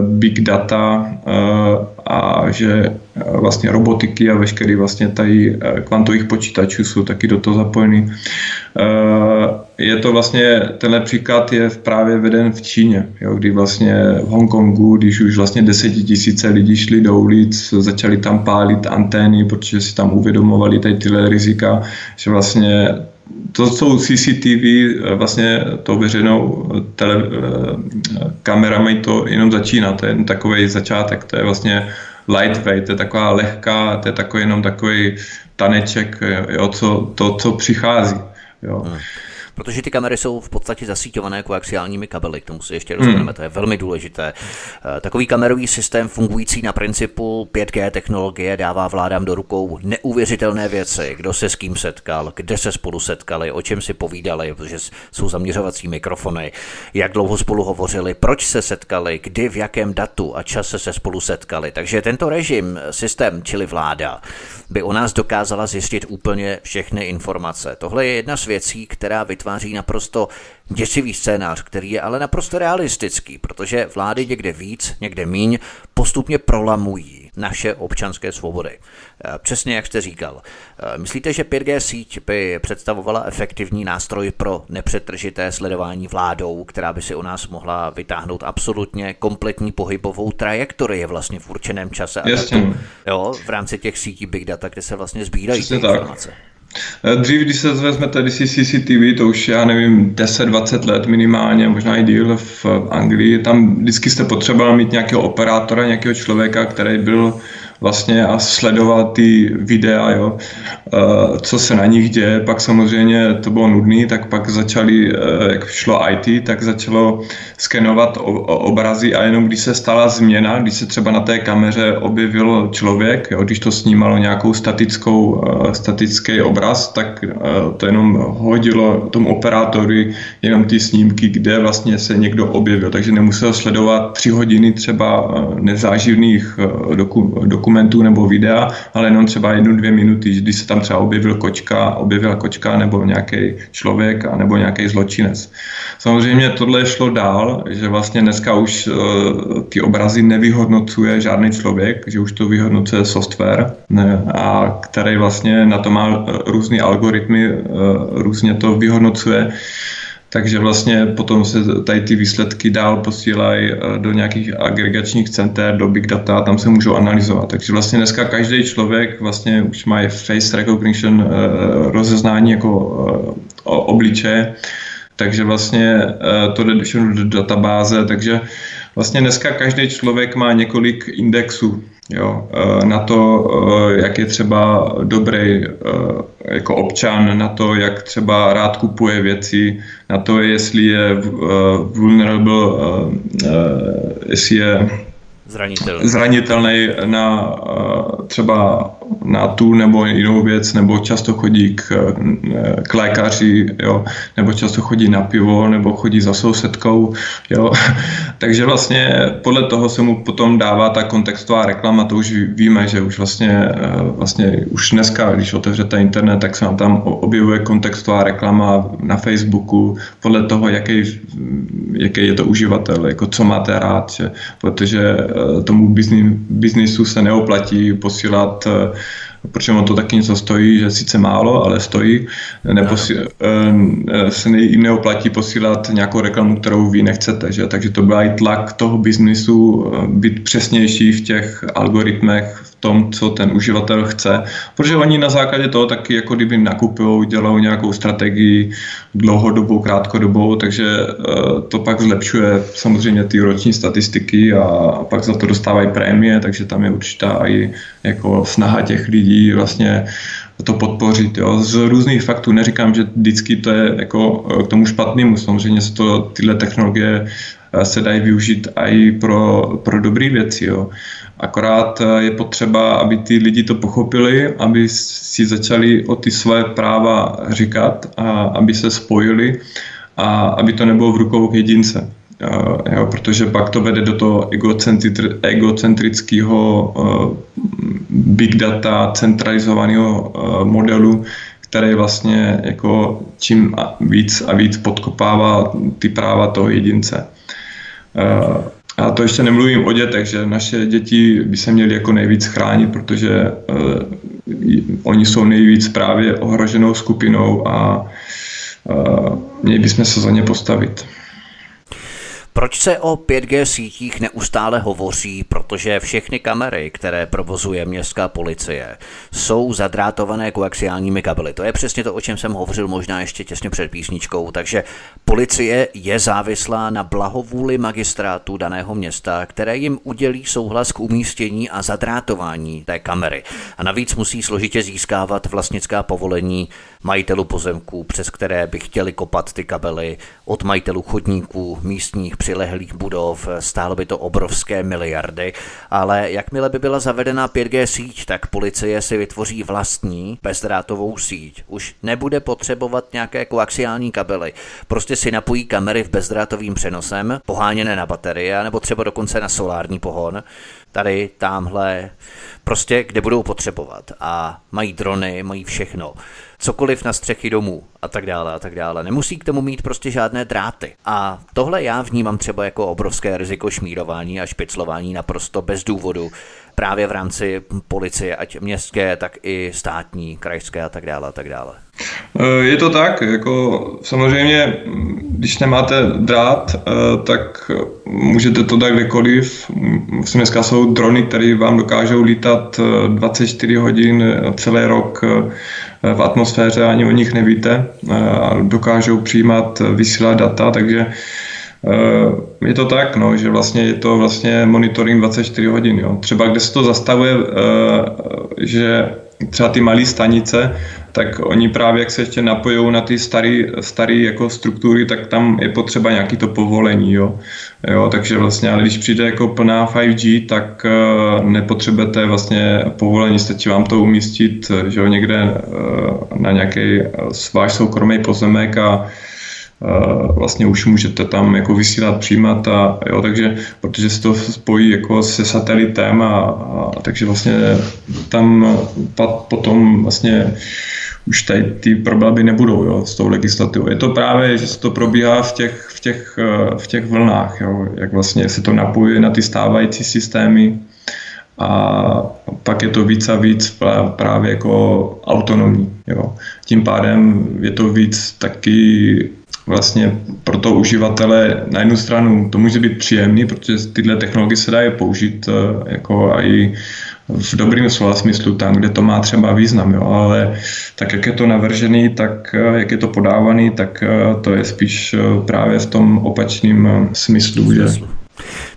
big data a že vlastně robotiky a veškerý vlastně tady kvantových počítačů jsou taky do toho zapojeny. Je to vlastně, tenhle příklad je právě veden v Číně, jo, kdy vlastně v Hongkongu, když už vlastně desetitisíce lidí šli do ulic, začali tam pálit antény, protože si tam uvědomovali tady tyhle rizika, že vlastně to jsou CCTV, vlastně to veřejnou tele, kamerami to jenom začíná, to je jen takový začátek, to je vlastně lightweight, to je taková lehká, to je takový jenom takový taneček, jo, co, to, co přichází. Jo. Hmm. Protože ty kamery jsou v podstatě zasíťované koaxiálními kabely, k tomu si ještě dostaneme, hmm. to je velmi důležité. Eh, takový kamerový systém fungující na principu 5G technologie dává vládám do rukou neuvěřitelné věci, kdo se s kým setkal, kde se spolu setkali, o čem si povídali, protože jsou zaměřovací mikrofony, jak dlouho spolu hovořili, proč se setkali, kdy, v jakém datu a čase se spolu setkali. Takže tento režim, systém, čili vláda, by o nás dokázala zjistit úplně všechny informace. Tohle je jedna z věcí, která vytváří naprosto děsivý scénář, který je ale naprosto realistický, protože vlády někde víc, někde míň postupně prolamují naše občanské svobody. Eh, přesně jak jste říkal. Eh, myslíte, že 5G síť by představovala efektivní nástroj pro nepřetržité sledování vládou, která by si u nás mohla vytáhnout absolutně kompletní pohybovou trajektorii vlastně v určeném čase a Jasně. jo, v rámci těch sítí Big Data, kde se vlastně sbírají ty informace? Tak. Eh, dřív, když se vezme tady CCTV, to už já nevím, 10-20 let minimálně, možná i díl v Anglii, tam vždycky jste potřeboval mít nějakého operátora, nějakého člověka, který byl vlastně a sledoval ty videa, jo, eh, co se na nich děje. Pak samozřejmě to bylo nudný, tak pak začali, eh, jak šlo IT, tak začalo skenovat obrazy a jenom když se stala změna, když se třeba na té kameře objevil člověk, jo, když to snímalo nějakou statickou, eh, statický obraz, tak to jenom hodilo tomu operátorovi jenom ty snímky, kde vlastně se někdo objevil, takže nemusel sledovat tři hodiny třeba nezáživných dokumentů dokumentů nebo videa, ale jenom třeba jednu, dvě minuty, když se tam třeba objevil kočka, objevila kočka nebo nějaký člověk a nebo nějaký zločinec. Samozřejmě tohle šlo dál, že vlastně dneska už uh, ty obrazy nevyhodnocuje žádný člověk, že už to vyhodnocuje software, ne, a který vlastně na to má různé algoritmy, uh, různě to vyhodnocuje. Takže vlastně potom se tady ty výsledky dál posílají eh, do nějakých agregačních center, do big data, tam se můžou analyzovat. Takže vlastně dneska každý člověk vlastně už má face recognition, eh, rozeznání jako eh, obličeje, takže vlastně to jde do databáze, takže vlastně dneska každý člověk má několik indexů jo, na to, jak je třeba dobrý jako občan, na to, jak třeba rád kupuje věci, na to, jestli je vulnerable, jestli je zranitelný, zranitelný na třeba na tu nebo jinou věc, nebo často chodí k, k lékaři, jo, nebo často chodí na pivo, nebo chodí za sousedkou, jo. Takže vlastně podle toho se mu potom dává ta kontextová reklama, to už víme, že už vlastně, vlastně už dneska, když otevřete internet, tak se vám tam objevuje kontextová reklama na Facebooku, podle toho, jaký, jaký je to uživatel, jako co máte rád, že, protože tomu biznisu se neoplatí posílat protože on to taky něco stojí, že sice málo, ale stojí, neposí, eh, se ne, neoplatí posílat nějakou reklamu, kterou vy nechcete. Že? Takže to byl i tlak toho biznisu eh, být přesnější v těch algoritmech, tom, co ten uživatel chce, protože oni na základě toho taky jako kdyby nakupují, dělají nějakou strategii dlouhodobou, krátkodobou, takže eh, to pak zlepšuje samozřejmě ty roční statistiky a pak za to dostávají prémie, takže tam je určitá i jako snaha těch lidí vlastně to podpořit. Jo. Z různých faktů neříkám, že vždycky to je jako eh, k tomu špatnému. Samozřejmě se to, tyhle technologie eh, se dají využít i pro, pro dobré věci. Jo. Akorát eh, je potřeba, aby ty lidi to pochopili, aby si začali o ty své práva říkat a aby se spojili a aby to nebylo v rukou jedince. Uh, jo, protože pak to vede do toho egocentrického uh, big data, centralizovaného modelu, který vlastně jako čím víc a víc podkopává ty práva toho jedince. A to ještě nemluvím o dětech, že naše děti by se měly jako nejvíc chránit, protože uh, oni jsou nejvíc právě ohroženou skupinou a uh, měli bychom se za ně postavit. Proč se o 5G sítích neustále hovoří? Protože všechny kamery, které provozuje městská policie, jsou zadrátované koaxiálními kabely. To je přesně to, o čem jsem hovořil možná ještě těsně před písničkou. Takže policie je závislá na blahovůli magistrátu daného města, které jim udělí souhlas k umístění a zadrátování té kamery. A navíc musí složitě získávat vlastnická povolení majitelů pozemků, přes které by chtěli kopat ty kabely, od majitelů chodníků, místních přilehlých budov, stálo by to obrovské miliardy, ale jakmile by byla zavedena 5G síť, tak policie si vytvoří vlastní bezdrátovou síť. Už nebude potřebovat nějaké koaxiální kabely, prostě si napojí kamery v bezdrátovým přenosem, poháněné na baterie, nebo třeba dokonce na solární pohon, tady, tamhle, prostě kde budou potřebovat. A mají drony, mají všechno cokoliv na střechy domů a tak dále a tak dále. Nemusí k tomu mít prostě žádné dráty. A tohle já vnímám třeba jako obrovské riziko šmírování a špiclování naprosto bez důvodu právě v rámci policie, ať městské, tak i státní, krajské a tak dále a tak dále. Eh, je to tak, jako samozřejmě, když nemáte drát, eh, tak můžete to dát kdekoliv. Dneska jsou drony, které vám dokážou lítat 24 eh, hodin celý rok v atmosféře, ani o nich nevíte dokážou přijímat, vysílat data, takže je to tak, no, že vlastně je to vlastně monitoring 24 hodin. Jo. Třeba kde se to zastavuje, že třeba ty malé stanice, tak oni právě, jak se ještě napojí na ty staré jako struktury, tak tam je potřeba nějaký to povolení, jo. jo. takže vlastně, ale když přijde jako plná 5G, tak uh, nepotřebujete vlastně povolení, stačí vám to umístit, že jo, někde na nějaký váš soukromý pozemek a vlastně už můžete tam jako vysílat, přijímat a jo, takže, protože se to spojí jako se satelitem a, a takže vlastně tam potom vlastně už tady ty problémy nebudou jo, s tou legislativou. Je to právě, že se to probíhá v těch, v těch, v těch vlnách, jo, jak vlastně se to napojuje na ty stávající systémy, a pak je to víc a víc právě jako autonomní. Jo. Tím pádem je to víc taky vlastně pro toho uživatele na jednu stranu to může být příjemný, protože tyhle technologie se dají použít eh, jako i v dobrým slova smyslu tam, kde to má třeba význam, jo, ale tak, jak je to navržený, tak eh, jak je to podávaný, tak eh, to je spíš právě v tom opačném smyslu, že?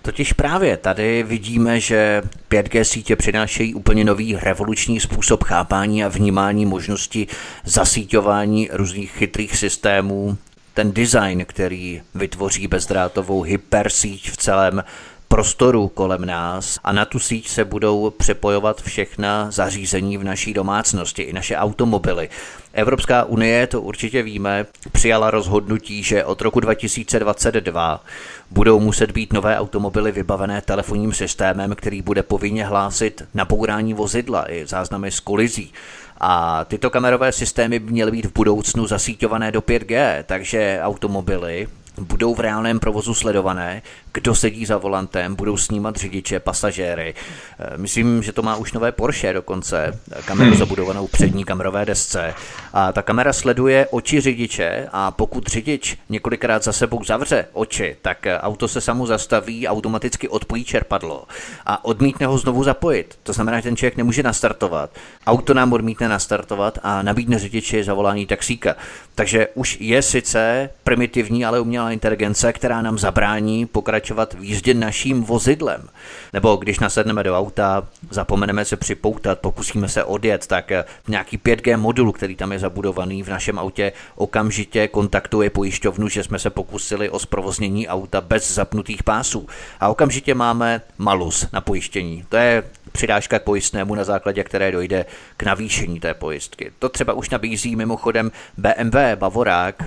Totiž právě tady vidíme, že 5G sítě přinášejí úplně nový revoluční způsob chápání a vnímání možnosti zasíťování různých chytrých systémů. Ten design, který vytvoří bezdrátovou hypersíť v celém prostoru kolem nás a na tu síť se budou přepojovat všechna zařízení v naší domácnosti, i naše automobily. Evropská unie, to určitě víme, přijala rozhodnutí, že od roku 2022 budou muset být nové automobily vybavené telefonním systémem, který bude povinně hlásit nabourání vozidla i záznamy z kolizí. A tyto kamerové systémy by měly být v budoucnu zasíťované do 5G, takže automobily budou v reálném provozu sledované, kdo sedí za volantem, budou snímat řidiče, pasažéry. Eh, myslím, že to má už nové Porsche dokonce, kameru hmm. zabudovanou přední kamerové desce. A ta kamera sleduje oči řidiče a pokud řidič několikrát za sebou zavře oči, tak auto se samo zastaví, automaticky odpojí čerpadlo a odmítne ho znovu zapojit. To znamená, že ten člověk nemůže nastartovat. Auto nám odmítne nastartovat a nabídne řidiči zavolání taxíka. Takže už je sice primitivní, ale umělá inteligence, která nám zabrání pokračovat v jízdě naším vozidlem. Nebo když nasedneme do auta, zapomeneme se připoutat, pokusíme se odjet, tak nějaký 5G modul, který tam je zabudovaný v našem autě, okamžitě kontaktuje pojišťovnu, že jsme se pokusili o zprovoznění auta bez zapnutých pásů. A okamžitě máme malus na pojištění. To je přidáška k pojistnému, na základě které dojde k navýšení té pojistky. To třeba už nabízí mimochodem BMW, Bavorák,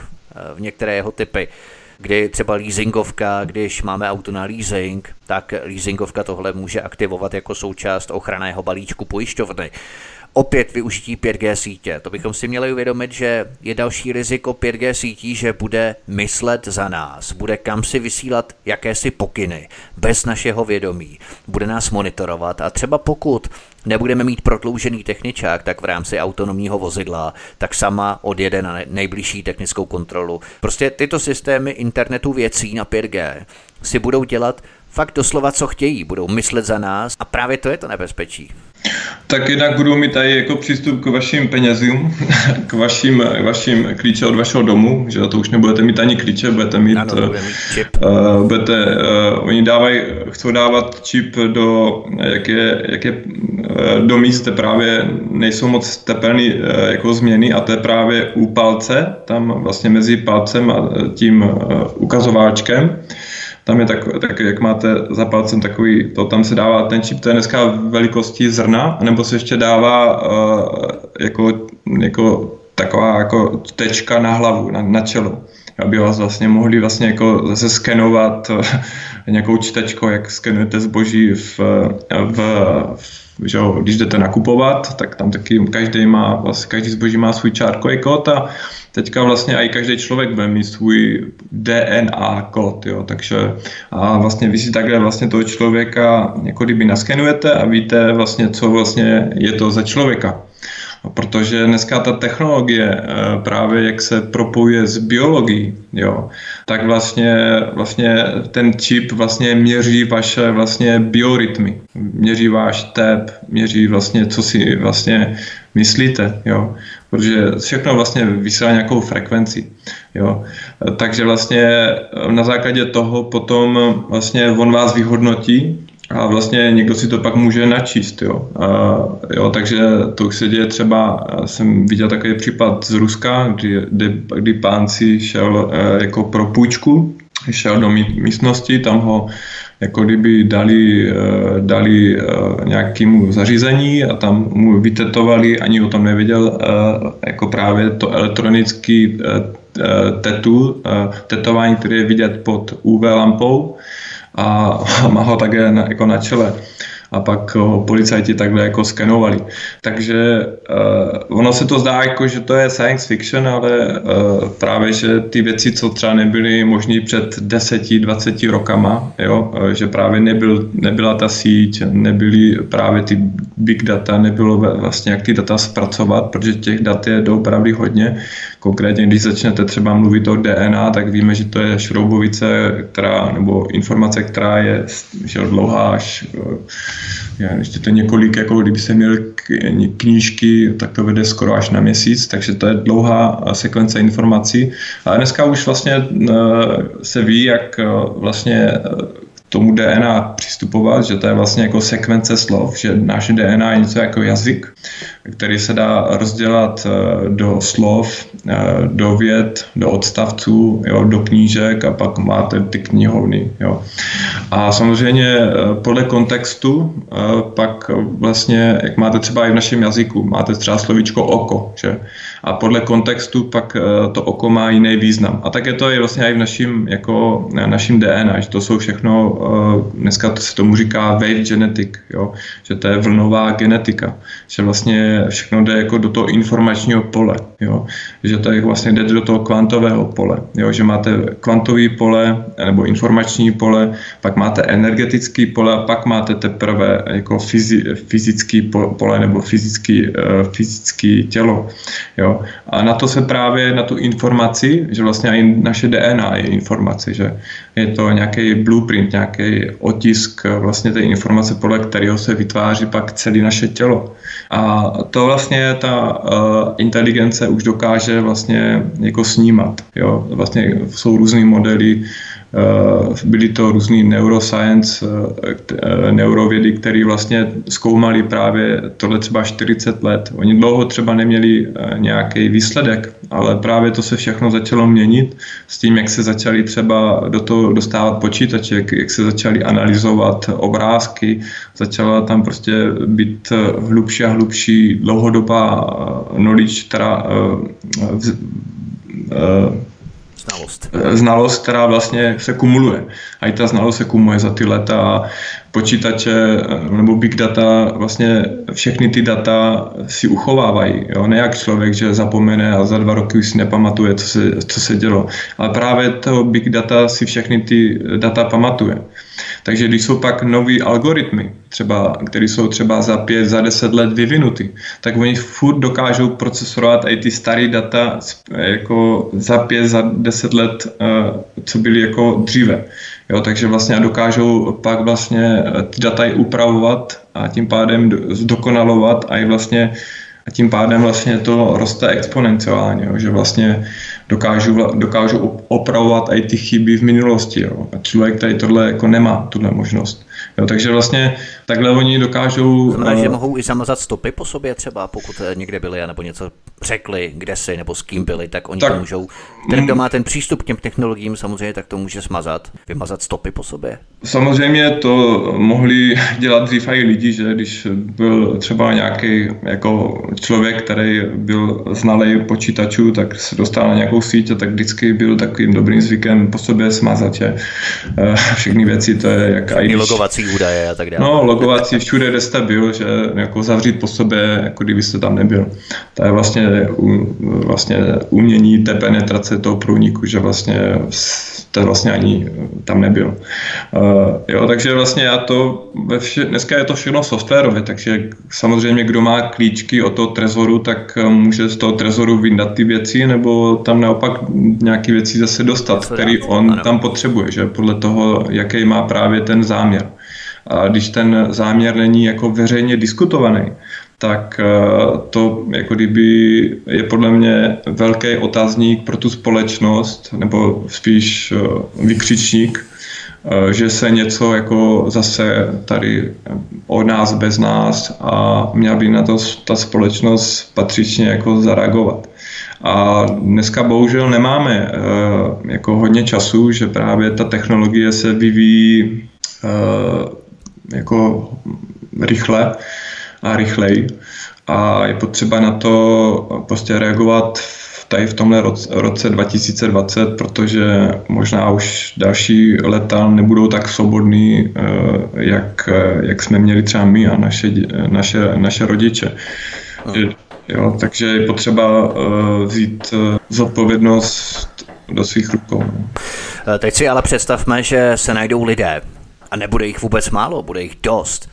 v některé jeho typy kdy třeba leasingovka, když máme auto na leasing, tak leasingovka tohle může aktivovat jako součást ochranného balíčku pojišťovny opět využití 5G sítě. To bychom si měli uvědomit, že je další riziko 5G sítí, že bude myslet za nás, bude kam si vysílat jakési pokyny bez našeho vědomí, bude nás monitorovat a třeba pokud nebudeme mít prodloužený techničák, tak v rámci autonomního vozidla, tak sama odjede na nejbližší technickou kontrolu. Prostě tyto systémy internetu věcí na 5G si budou dělat fakt doslova, co chtějí, budou myslet za nás a právě to je to nebezpečí. Tak jednak budou mít tady jako přístup k vašim penězům, k vašim, vašim klíče od vašeho domu, že to už nebudete mít ani klíče, budete mít, ano, uh, čip. Uh, budete, uh, oni dávají, chcou dávat čip do, jak je, jak je uh, do míst, právě nejsou moc tepelný uh, jako změny a to je právě u palce, tam vlastně mezi palcem a tím uh, ukazováčkem tam je tak, tak, jak máte za palcem takový, to tam se dává ten čip, to je dneska velikosti zrna, nebo se ještě dává uh, jako, jako taková jako tečka na hlavu, na, na čelo aby vás vlastně mohli vlastně jako zase skenovat eh, nějakou čtečkou, jak skenujete zboží v, v, v že když jdete nakupovat, tak tam taky každý má, vlastně každý zboží má svůj čárkový kód a teďka vlastně i každý člověk bude mít svůj DNA kód, jo, takže a vlastně vy si takhle vlastně toho člověka jako kdyby naskenujete a víte vlastně, co vlastně je to za člověka. Protože dneska ta technologie eh, právě jak se propojuje s biologií, jo, tak vlastně, vlastně ten čip vlastně měří vaše vlastně biorytmy, měří váš tep, měří vlastně, co si vlastně myslíte, jo, protože všechno vlastně vysílá nějakou frekvenci, jo. Takže vlastně na základě toho potom vlastně on vás vyhodnotí a vlastně někdo si to pak může načíst, jo. A, jo takže to už se děje třeba, jsem viděl takový případ z Ruska, kdy, kdy, kdy pán si šel e, jako pro půjčku, šel do místnosti, tam ho jako kdyby dali, e, dali e, nějakému zařízení a tam mu vytetovali, ani o tom nevěděl, jako právě to elektronický tetu, tetování, které je vidět pod UV lampou a má ho také na, jako na čele a pak ho policajti takhle jako skenovali. Takže uh, ono se to zdá jako, že to je science fiction, ale uh, právě, že ty věci, co třeba nebyly možné před 10-20 rokama, jo, že právě nebyl, nebyla ta síť, nebyly právě ty big data, nebylo vlastně jak ty data zpracovat, protože těch dat je doopravdy hodně. Konkrétně, když začnete třeba mluvit o DNA, tak víme, že to je šroubovice, která, nebo informace, která je že dlouhá až já, ještě to několik, jako kdyby se měl knížky, tak to vede skoro až na měsíc, takže to je dlouhá sekvence informací. A dneska už vlastně eh, se ví, jak eh, vlastně tomu DNA přistupovat, že to je vlastně jako sekvence slov, že naše DNA je něco jako jazyk, který se dá rozdělat eh, do slov, eh, do věd, do odstavců, jo, do knížek a pak máte ty knihovny. Jo. A samozřejmě eh, podle kontextu pak vlastně, jak máte třeba i v našem jazyku, máte třeba slovíčko oko, že? A podle kontextu pak to oko má jiný význam. A také to je vlastně i v naším, jako, naším DNA, že to jsou všechno, dneska to se tomu říká wave genetic, jo? že to je vlnová genetika, že vlastně všechno jde jako do toho informačního pole, jo? že to je vlastně jde do toho kvantového pole, jo? že máte kvantový pole nebo informační pole, pak máte energetický pole a pak máte teprve jako fyzi, fyzický pole nebo fyzický, fyzický tělo. Jo? A na to se právě, na tu informaci, že vlastně i naše DNA je informace, že je to nějaký blueprint, nějaký otisk vlastně té informace, podle kterého se vytváří pak celé naše tělo. A to vlastně ta uh, inteligence už dokáže vlastně jako snímat. Jo? Vlastně jsou různé modely, byly to různý neuroscience, uh, neurovědy, které vlastně zkoumali právě tohle třeba 40 let. Oni dlouho třeba neměli uh, nějaký výsledek, ale právě to se všechno začalo měnit s tím, jak se začali třeba do toho dostávat počítače, jak, jak se začali analyzovat obrázky, začala tam prostě být hlubší a hlubší dlouhodobá knowledge, která znalost. znalost, která vlastně se kumuluje. A i ta znalost se kumuluje za ty leta počítače eh, nebo big data, vlastně všechny ty data si uchovávají. Jo? Ne jak člověk, že zapomene a za dva roky už si nepamatuje, co se, co se dělo. Ale právě to big data si všechny ty data pamatuje. Takže když jsou pak nový algoritmy, třeba, které jsou třeba za pět, za deset let vyvinuty, tak oni furt dokážou procesorovat i ty staré data jako za pět, za deset let, eh, co byly jako dříve. Jo, takže vlastně dokážou pak vlastně eh, ty data i upravovat a tím pádem zdokonalovat a i vlastně a tím pádem vlastně to roste exponenciálně, jo, že vlastně dokážu, dokážu opravovat i ty chyby v minulosti. Jo. A člověk tady tohle jako nemá, tuhle možnost. Jo, takže vlastně takhle oni dokážou... Znamená, uh, že mohou i zamazat stopy po sobě třeba, pokud eh, někde byli, nebo něco řekli, kde si, nebo s kým byli, tak oni tak, to můžou... Ten, kdo má ten přístup k těm technologiím, samozřejmě, tak to může smazat, vymazat stopy po sobě. Samozřejmě to mohli dělat dřív i lidi, že když byl třeba nějaký jako člověk, který byl znalý počítačů, tak se dostal na nějakou síť a tak vždycky byl takovým dobrým zvykem po sobě smazat, že eh, všechny věci, to je jak i logovací údaje a tak dále. No, logovací všude, kde jste byl, že jako zavřít po sobě, jako kdyby jste tam nebyl. To je vlastně, vlastně umění té penetrace toho průniku, že vlastně to vlastně ani tam nebyl. Uh, jo, takže vlastně já to, ve vše, dneska je to všechno softwarové, takže samozřejmě kdo má klíčky od toho trezoru, tak eh, může z toho trezoru vyndat ty věci, nebo tam naopak nějaké věci zase dostat, který on tam potřebuje, že podle toho, jaký má právě ten záměr. A když ten záměr není jako veřejně diskutovaný, tak eh, to jako kdyby je podle mě velký otazník pro tu společnost, nebo spíš eh, vykřičník, eh, že se něco jako zase tady od nás bez nás a měla by na to ta společnost patřičně jako zareagovat. A dneska bohužel nemáme jako hodně času, že právě ta technologie se vyvíjí jako rychle a rychleji a je potřeba na to prostě reagovat tady v tomhle roce, roce 2020, protože možná už další leta nebudou tak svobodný, eh, jak, jak jsme měli třeba my a naše, naše, naše rodiče. Hmm. Jo, takže je potřeba vzít zodpovědnost do svých rukou. No. Teď si ale představme, že se najdou lidé, a nebude jich vůbec málo, bude jich dost,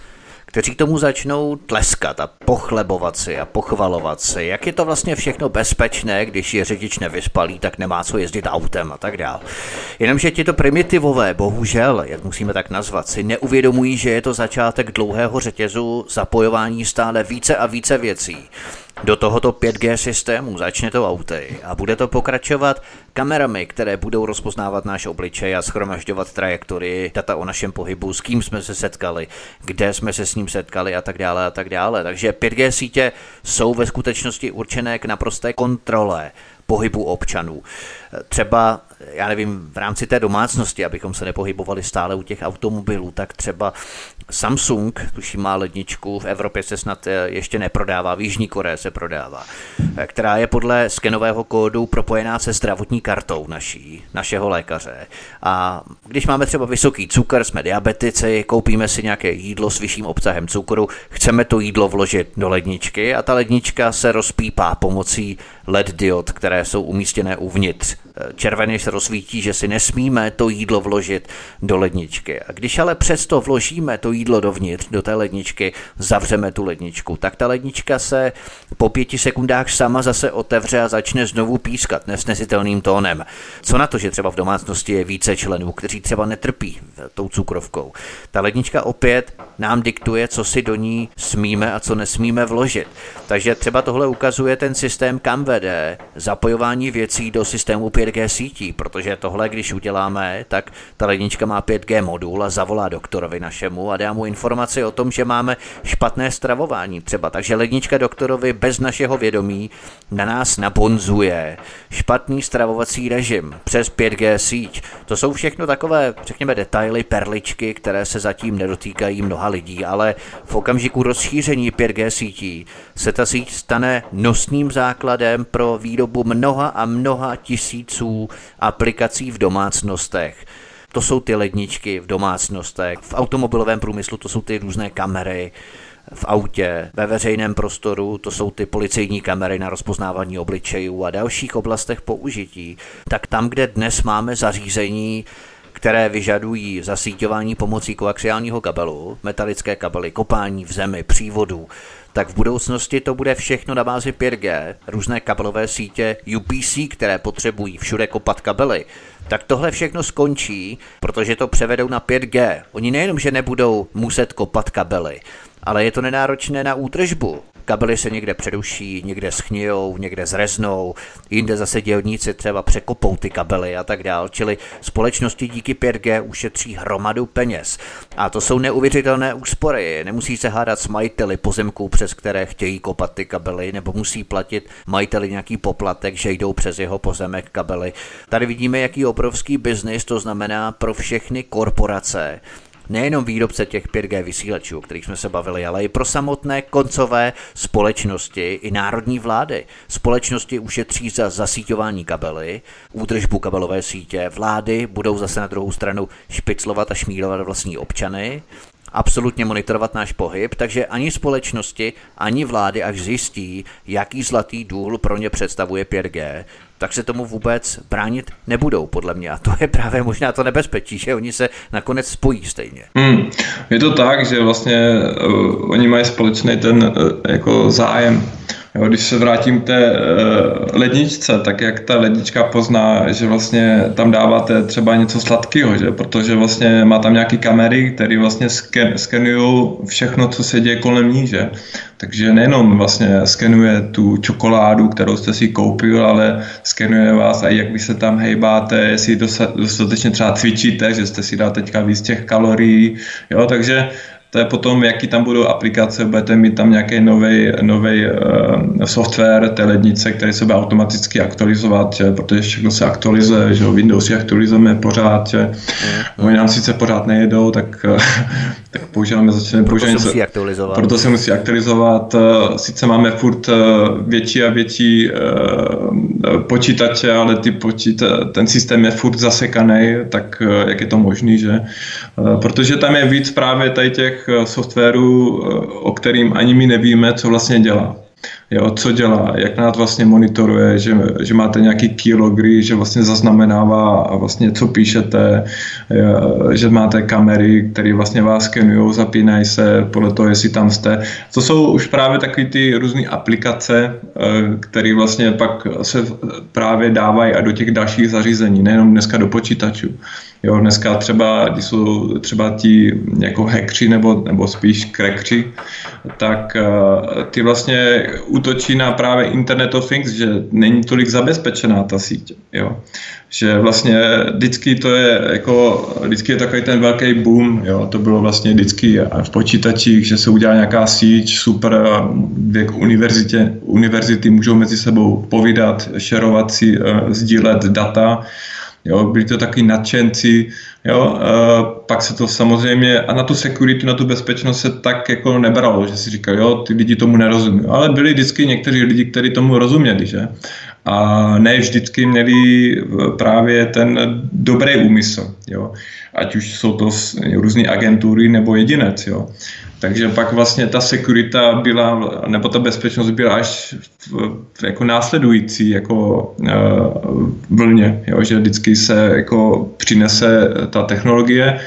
kteří tomu začnou tleskat a pochlebovat si a pochvalovat si, jak je to vlastně všechno bezpečné, když je řidič nevyspalý, tak nemá co jezdit autem a tak dál. Jenomže tito primitivové, bohužel, jak musíme tak nazvat, si neuvědomují, že je to začátek dlouhého řetězu zapojování stále více a více věcí do tohoto 5G systému začne to auty a bude to pokračovat kamerami, které budou rozpoznávat náš obličej a schromažďovat trajektorii, data o našem pohybu, s kým jsme se setkali, kde jsme se s ním setkali a tak dále a tak dále. Takže 5G sítě jsou ve skutečnosti určené k naprosté kontrole pohybu občanů. Třeba, já nevím, v rámci té domácnosti, abychom se nepohybovali stále u těch automobilů, tak třeba Samsung, tuším má ledničku, v Evropě se snad eh, ještě neprodává, v Jižní Koreji se prodává, eh, která je podle skenového kódu propojená se zdravotní kartou naší, našeho lékaře. A když máme třeba vysoký cukr, jsme diabetici, koupíme si nějaké jídlo s vyšším obsahem cukru, chceme to jídlo vložit do ledničky a ta lednička se rozpípá pomocí LED diod, které jsou umístěné uvnitř červeně se rozsvítí, že si nesmíme to jídlo vložit do ledničky. A když ale přesto vložíme to jídlo dovnitř, do té ledničky, zavřeme tu ledničku, tak ta lednička se po pěti sekundách sama zase otevře a začne znovu pískat nesnesitelným tónem. Co na to, že třeba v domácnosti je více členů, kteří třeba netrpí tou cukrovkou. Ta lednička opět nám diktuje, co si do ní smíme a co nesmíme vložit. Takže třeba tohle ukazuje ten systém, kam vede zapojování věcí do systému 5G sítí, protože tohle, když uděláme, tak ta lednička má 5G modul a zavolá doktorovi našemu a dá mu informaci o tom, že máme špatné stravování třeba. Takže lednička doktorovi bez našeho vědomí na nás nabonzuje špatný stravovací režim přes 5G síť. To jsou všechno takové, řekněme, detaily, perličky, které se zatím nedotýkají mnoha lidí, ale v okamžiku rozšíření 5G sítí se ta síť stane nosným základem pro výrobu mnoha a mnoha tisíc tisíců aplikací v domácnostech. To jsou ty ledničky v domácnostech, v automobilovém průmyslu to jsou ty různé kamery, v autě, ve veřejném prostoru, to jsou ty policejní kamery na rozpoznávání obličejů a dalších oblastech použití, tak tam, kde dnes máme zařízení, které vyžadují zasíťování pomocí koaxiálního kabelu, metalické kabely, kopání v zemi, přívodů, tak v budoucnosti to bude všechno na bázi 5G, různé kabelové sítě UPC, které potřebují všude kopat kabely, tak tohle všechno skončí, protože to převedou na 5G. Oni nejenom, že nebudou muset kopat kabely, ale je to nenáročné na útržbu. Kabely se někde přeruší, někde schnijou, někde zreznou, jinde zase dělníci třeba překopou ty kabely a tak dál. Čili společnosti díky 5G ušetří hromadu peněz. A to jsou neuvěřitelné úspory. Nemusí se hádat s majiteli pozemků, přes které chtějí kopat ty kabely, nebo musí platit majiteli nějaký poplatek, že jdou přes jeho pozemek kabely. Tady vidíme, jaký obrovský biznis to znamená pro všechny korporace, nejenom výrobce těch 5G vysílačů, o kterých jsme se bavili, ale i pro samotné koncové společnosti i národní vlády. Společnosti ušetří za zasíťování kabely, údržbu kabelové sítě, vlády budou zase na druhou stranu špiclovat a šmírovat vlastní občany, absolutně monitorovat náš pohyb, takže ani společnosti, ani vlády, až zjistí, jaký zlatý důl pro ně představuje 5G, tak se tomu vůbec bránit nebudou, podle mě. A to je právě možná to nebezpečí, že oni se nakonec spojí stejně. Hmm. Je to tak, že vlastně uh, oni mají společný ten uh, jako zájem Jo, když se vrátím k té uh, ledničce, tak jak ta lednička pozná, že vlastně tam dáváte třeba něco sladkého, že? protože vlastně má tam nějaké kamery, které vlastně sken, skenují všechno, co se děje kolem ní, že? Takže nejenom vlastně skenuje tu čokoládu, kterou jste si koupil, ale skenuje vás i jak vy se tam hejbáte, jestli dostatečně třeba cvičíte, že jste si dal teďka víc těch kalorií, jo, takže to je potom, jaký tam budou aplikace, budete mít tam nějaký nový uh, software té lednice, který se bude automaticky aktualizovat, že, protože všechno se aktualizuje, že Windows si aktualizujeme pořád, že mm. oni nám sice pořád nejedou, tak, uh, tak používáme, začneme používat. Proto se musí aktualizovat. Proto se musí aktualizovat. Uh, sice máme furt větší a větší uh, počítače, ale ty počíta, ten systém je furt zasekaný, tak jak je to možný, že? Uh, protože tam je víc právě tady těch Eh, softwarů, eh, o kterým ani my nevíme, co vlastně dělá. Jo, co dělá, jak nás vlastně monitoruje, že, že máte nějaký keylogry, že vlastně zaznamenává vlastně, co píšete, eh, že máte kamery, které vlastně vás skenují, zapínají se podle toho, jestli tam jste. To jsou už právě takové ty různé aplikace, které vlastně pak se právě dávají a do těch dalších zařízení, nejenom dneska do počítačů. Jo, dneska třeba, když jsou třeba ti jako hackři nebo, nebo spíš krekři, tak uh, ty vlastně útočí na právě Internet of Things, že není tolik zabezpečená ta síť. Jo. Že vlastně vždycky to je jako, vždycky je takový ten velký boom, jo. to bylo vlastně vždycky v počítačích, že se udělá nějaká síť, super, dvě univerzitě, univerzity můžou mezi sebou povídat, šerovat si, uh, sdílet data, jo, byli to taky nadšenci, jo, e, pak se to samozřejmě, a na tu security, na tu bezpečnost se tak jako nebralo, že si říkal, jo, ty lidi tomu nerozumí, ale byli vždycky někteří lidi, kteří tomu rozuměli, že, a ne vždycky měli právě ten dobrý úmysl, jo, ať už jsou to různé agentury nebo jedinec, jo. Takže pak vlastně ta sekurita byla, nebo ta bezpečnost byla až v, v jako následující jako uh, vlně, jo, že vždycky se jako přinese ta technologie,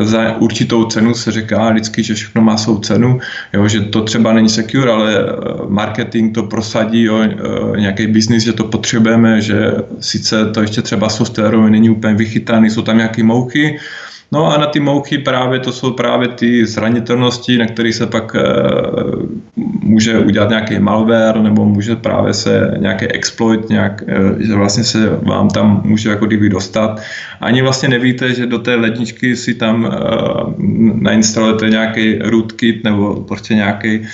za určitou cenu se říká vždycky, že všechno má svou cenu, jo, že to třeba není secure, ale eh, marketing to prosadí, jo, eh, nějaký biznis, že to potřebujeme, že sice to ještě třeba softwarově není úplně vychytaný, jsou tam nějaké mouchy, No a na ty mouchy právě to jsou právě ty zranitelnosti, na kterých se pak e, může udělat nějaký malware nebo může právě se nějaký exploit, nějak, e, že vlastně se vám tam může jako kdyby dostat. Ani vlastně nevíte, že do té ledničky si tam e, nainstalujete nějaký rootkit nebo prostě nějaký Eh,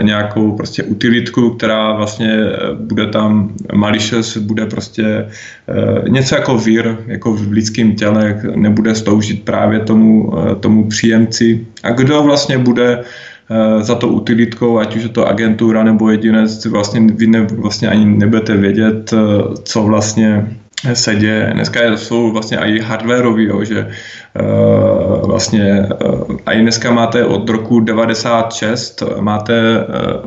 nějakou prostě utilitku, která vlastně eh, bude tam malicious, bude prostě eh, něco jako vír, jako v lidském těle, nebude sloužit právě tomu, tomu příjemci. A kdo vlastně bude za to utilitkou, ať už je to agentura nebo jedinec, vlastně vy ne, vlastně ani nebudete vědět, co vlastně se děje. Dneska jsou vlastně i hardwareový, jo, že uh, vlastně uh, i dneska máte od roku 96, máte uh,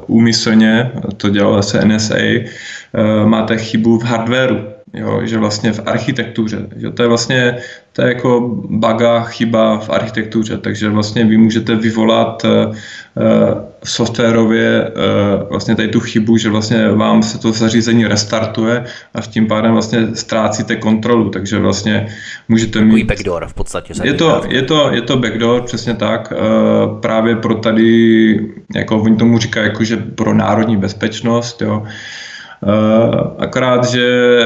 úmyslně, to dělalo se NSA, uh, máte chybu v hardwareu jo, že vlastně v architektuře, že to je vlastně to je jako baga, chyba v architektuře, takže vlastně vy můžete vyvolat uh, softwarově uh, vlastně tady tu chybu, že vlastně vám se to zařízení restartuje a v tím pádem vlastně ztrácíte kontrolu, takže vlastně můžete mít... backdoor v podstatě. Je to, je, to, je to backdoor, přesně tak, uh, právě pro tady, jako oni tomu říkají, jako že pro národní bezpečnost, jo, Uh, akorát, že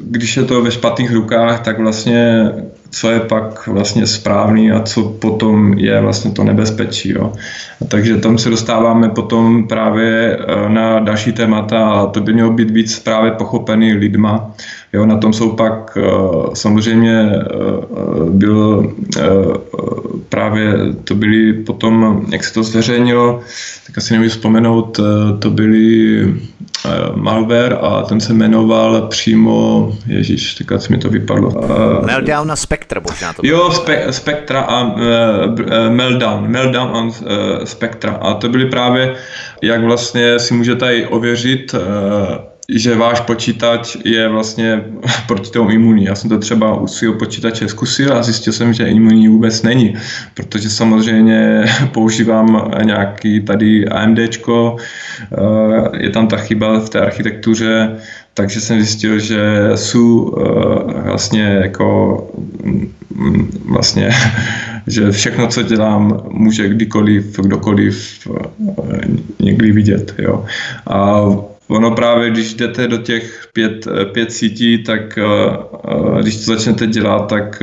když je to ve špatných rukách, tak vlastně co je pak vlastně správný a co potom je vlastně to nebezpečí. Jo. A takže tam se dostáváme potom právě eh, na další témata a to by mělo být víc právě pochopený lidma. Jo, na tom jsou pak eh, samozřejmě eh, byl právě, to byly potom, jak se to zveřejnilo, tak asi nevím vzpomenout, to byly malware a ten se jmenoval přímo, ježíš, teďka mi to vypadlo. Meltdown a Spectre možná to bylo. Jo, spe, Spectra a uh, Meltdown, Meltdown a uh, Spectra a to byly právě, jak vlastně si můžete ověřit uh, že váš počítač je vlastně proti tomu imunní. Já jsem to třeba u svého počítače zkusil a zjistil jsem, že imunní vůbec není, protože samozřejmě používám nějaký tady AMDčko, eh, je tam ta chyba v té architektuře, takže jsem zjistil, že jsou eh, vlastně jako mm, vlastně, že všechno, co dělám, může kdykoliv, kdokoliv eh, někdy vidět. Jo. A ono právě, když jdete do těch pět, pět sítí, tak uh, když to začnete dělat, tak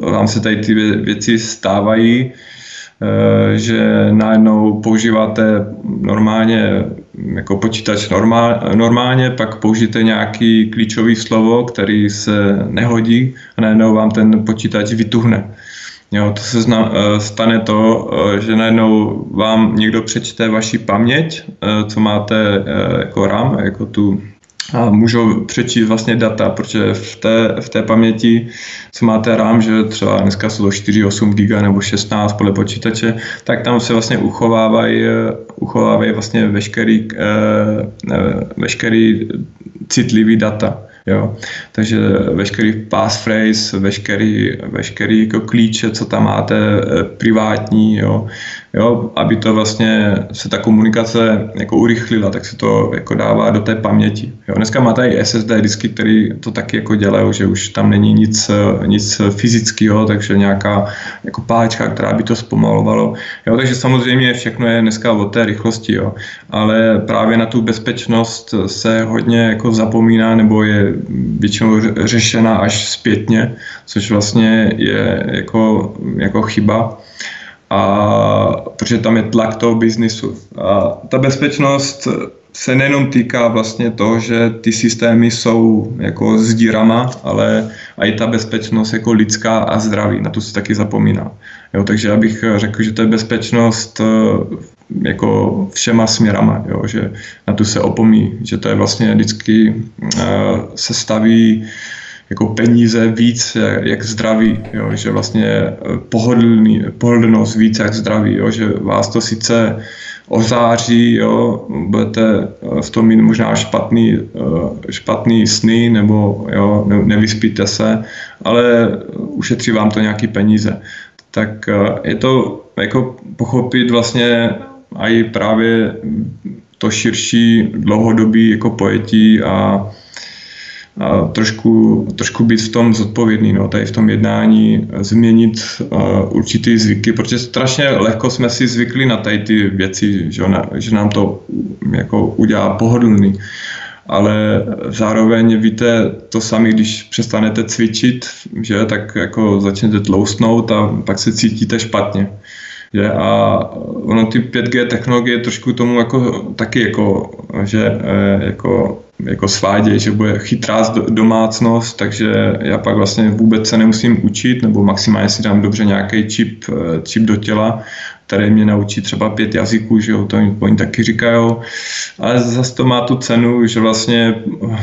vám se tady ty věci stávají že najednou používáte normálně jako počítač normál, normálně, pak použijete nějaký klíčový slovo, který se nehodí a najednou vám ten počítač vytuhne. Jo, to se zna, eh, stane to, eh, že najednou vám někdo přečte vaši paměť, eh, co máte jako RAM, jako tu a můžou přečíst vlastně data, protože v té, v té paměti, co máte RAM, že třeba dneska jsou to 4, 8 GB nebo 16 podle počítače, tak tam se vlastně uchovávají, uchovávají vlastně veškerý, veškerý citlivý data. Jo. Takže veškerý passphrase, veškerý, veškerý jako klíče, co tam máte, eh, privátní, jo, jo, aby to vlastně se ta komunikace jako urychlila, tak se to jako dává do té paměti. Jo. Dneska máte i SSD disky, které to taky jako dělají, že už tam není nic, nic fyzického, takže nějaká jako páčka, která by to zpomalovalo. Jo, takže samozřejmě všechno je dneska o té rychlosti, jo. ale právě na tu bezpečnost se hodně jako zapomíná nebo je většinou řešena až zpětně, což vlastně je jako, jako chyba a protože tam je tlak toho biznisu. A ta bezpečnost se nejenom týká vlastně toho, že ty systémy jsou jako s dírama, ale i ta bezpečnost jako lidská a zdraví, na to se taky zapomíná. Jo, takže já bych řekl, že to je bezpečnost eh, jako všema směrama, jo, že na to se opomí, že to je vlastně vždycky uh, se staví jako peníze víc jak zdraví, jo, že vlastně eh, pohodlný, pohodlnost víc jak zdraví, jo, že vás to sice ozáří, jo, budete eh, v tom mít možná špatný, eh, špatný sny nebo jo, nevyspíte se, ale ušetří vám to nějaký peníze. Tak je to jako pochopit vlastně i právě to širší dlouhodobý jako pojetí a a trošku, trošku být v tom zodpovědný, no, tady v tom jednání, změnit uh, určitý zvyky, protože strašně lehko jsme si zvykli na tady ty věci, že, ona, že nám to jako udělá pohodlný. Ale zároveň víte to sami, když přestanete cvičit, že, tak jako začnete tloustnout a pak se cítíte špatně. Že? A ono ty 5G technologie trošku tomu jako taky jako, že eh, jako jako svádějí, že bude chytrá domácnost, takže já pak vlastně vůbec se nemusím učit, nebo maximálně si dám dobře nějaký čip, eh, čip do těla, který mě naučí třeba pět jazyků, že jo, to oni taky říkají, ale zase to má tu cenu, že vlastně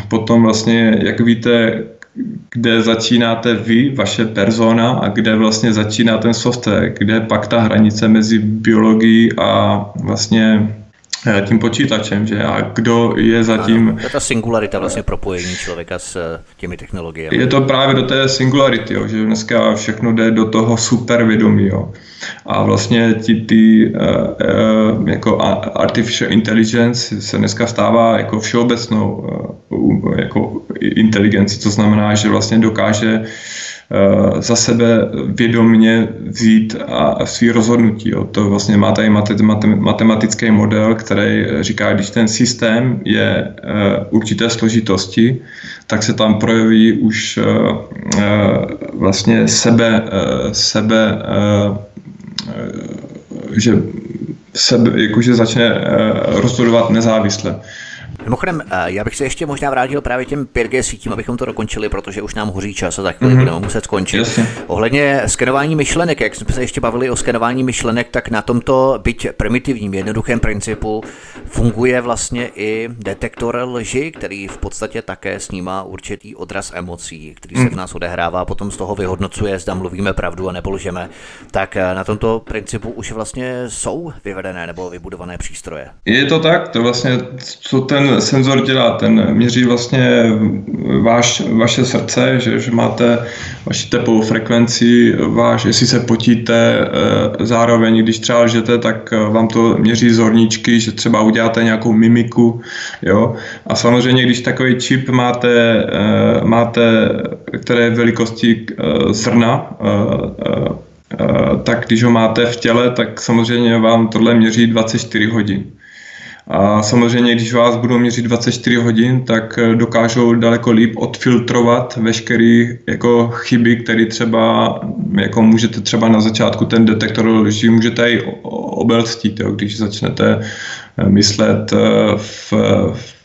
potom vlastně, jak víte, kde začínáte vy, vaše persona a kde vlastně začíná ten software, kde pak ta hranice mezi biologií a vlastně tím počítačem, že a kdo je zatím... Ano, to je ta singularita vlastně propojení člověka s eh, těmi technologiemi. Je to právě do té singularity, jo, že dneska všechno jde do toho supervědomí. Jo. A vlastně ti, ty uh, jako artificial intelligence se dneska stává jako všeobecnou uh, jako inteligenci, to znamená, že vlastně dokáže Eh, za sebe vědomně vzít a svý rozhodnutí. Jo. To vlastně má tady matematický model, který říká, když ten systém je eh, určité složitosti, tak se tam projeví už eh, vlastně sebe, sebe že sebe, jakože začne rozhodovat nezávisle. Mimochodem, eh, já bych se ještě možná vrátil právě těm 5G sítím, abychom to dokončili, protože už nám hoří čas a tak mm-hmm. budeme muset skončit. Jasně. Ohledně skenování myšlenek, jak jsme se ještě bavili o skenování myšlenek, tak na tomto byť primitivním, jednoduchém principu funguje vlastně i detektor lži, který v podstatě také snímá určitý odraz emocí, který se v mhm. nás odehrává, a potom z toho vyhodnocuje, zda mluvíme pravdu a nebo lžeme. Tak eh, na tomto principu už vlastně jsou vyvedené nebo vybudované přístroje. Je to tak, to vlastně, co ten senzor dělá? Ten měří vlastně váš, vaše srdce, že, že máte vaši tepovou frekvenci, váš, jestli se potíte, eh, zároveň, když třeba lžete, tak eh, vám to měří zorničky, že třeba uděláte nějakou mimiku, jo. A samozřejmě, když takový čip máte, eh, máte které velikosti zrna, tak když ho máte v těle, tak samozřejmě vám tohle měří 24 hodin. A samozřejmě, když vás budou měřit 24 hodin, tak eh, dokážou daleko líp odfiltrovat veškeré jako chyby, které třeba jako můžete třeba na začátku ten detektor lží můžete i obelstít, jo, když začnete eh, myslet eh, v,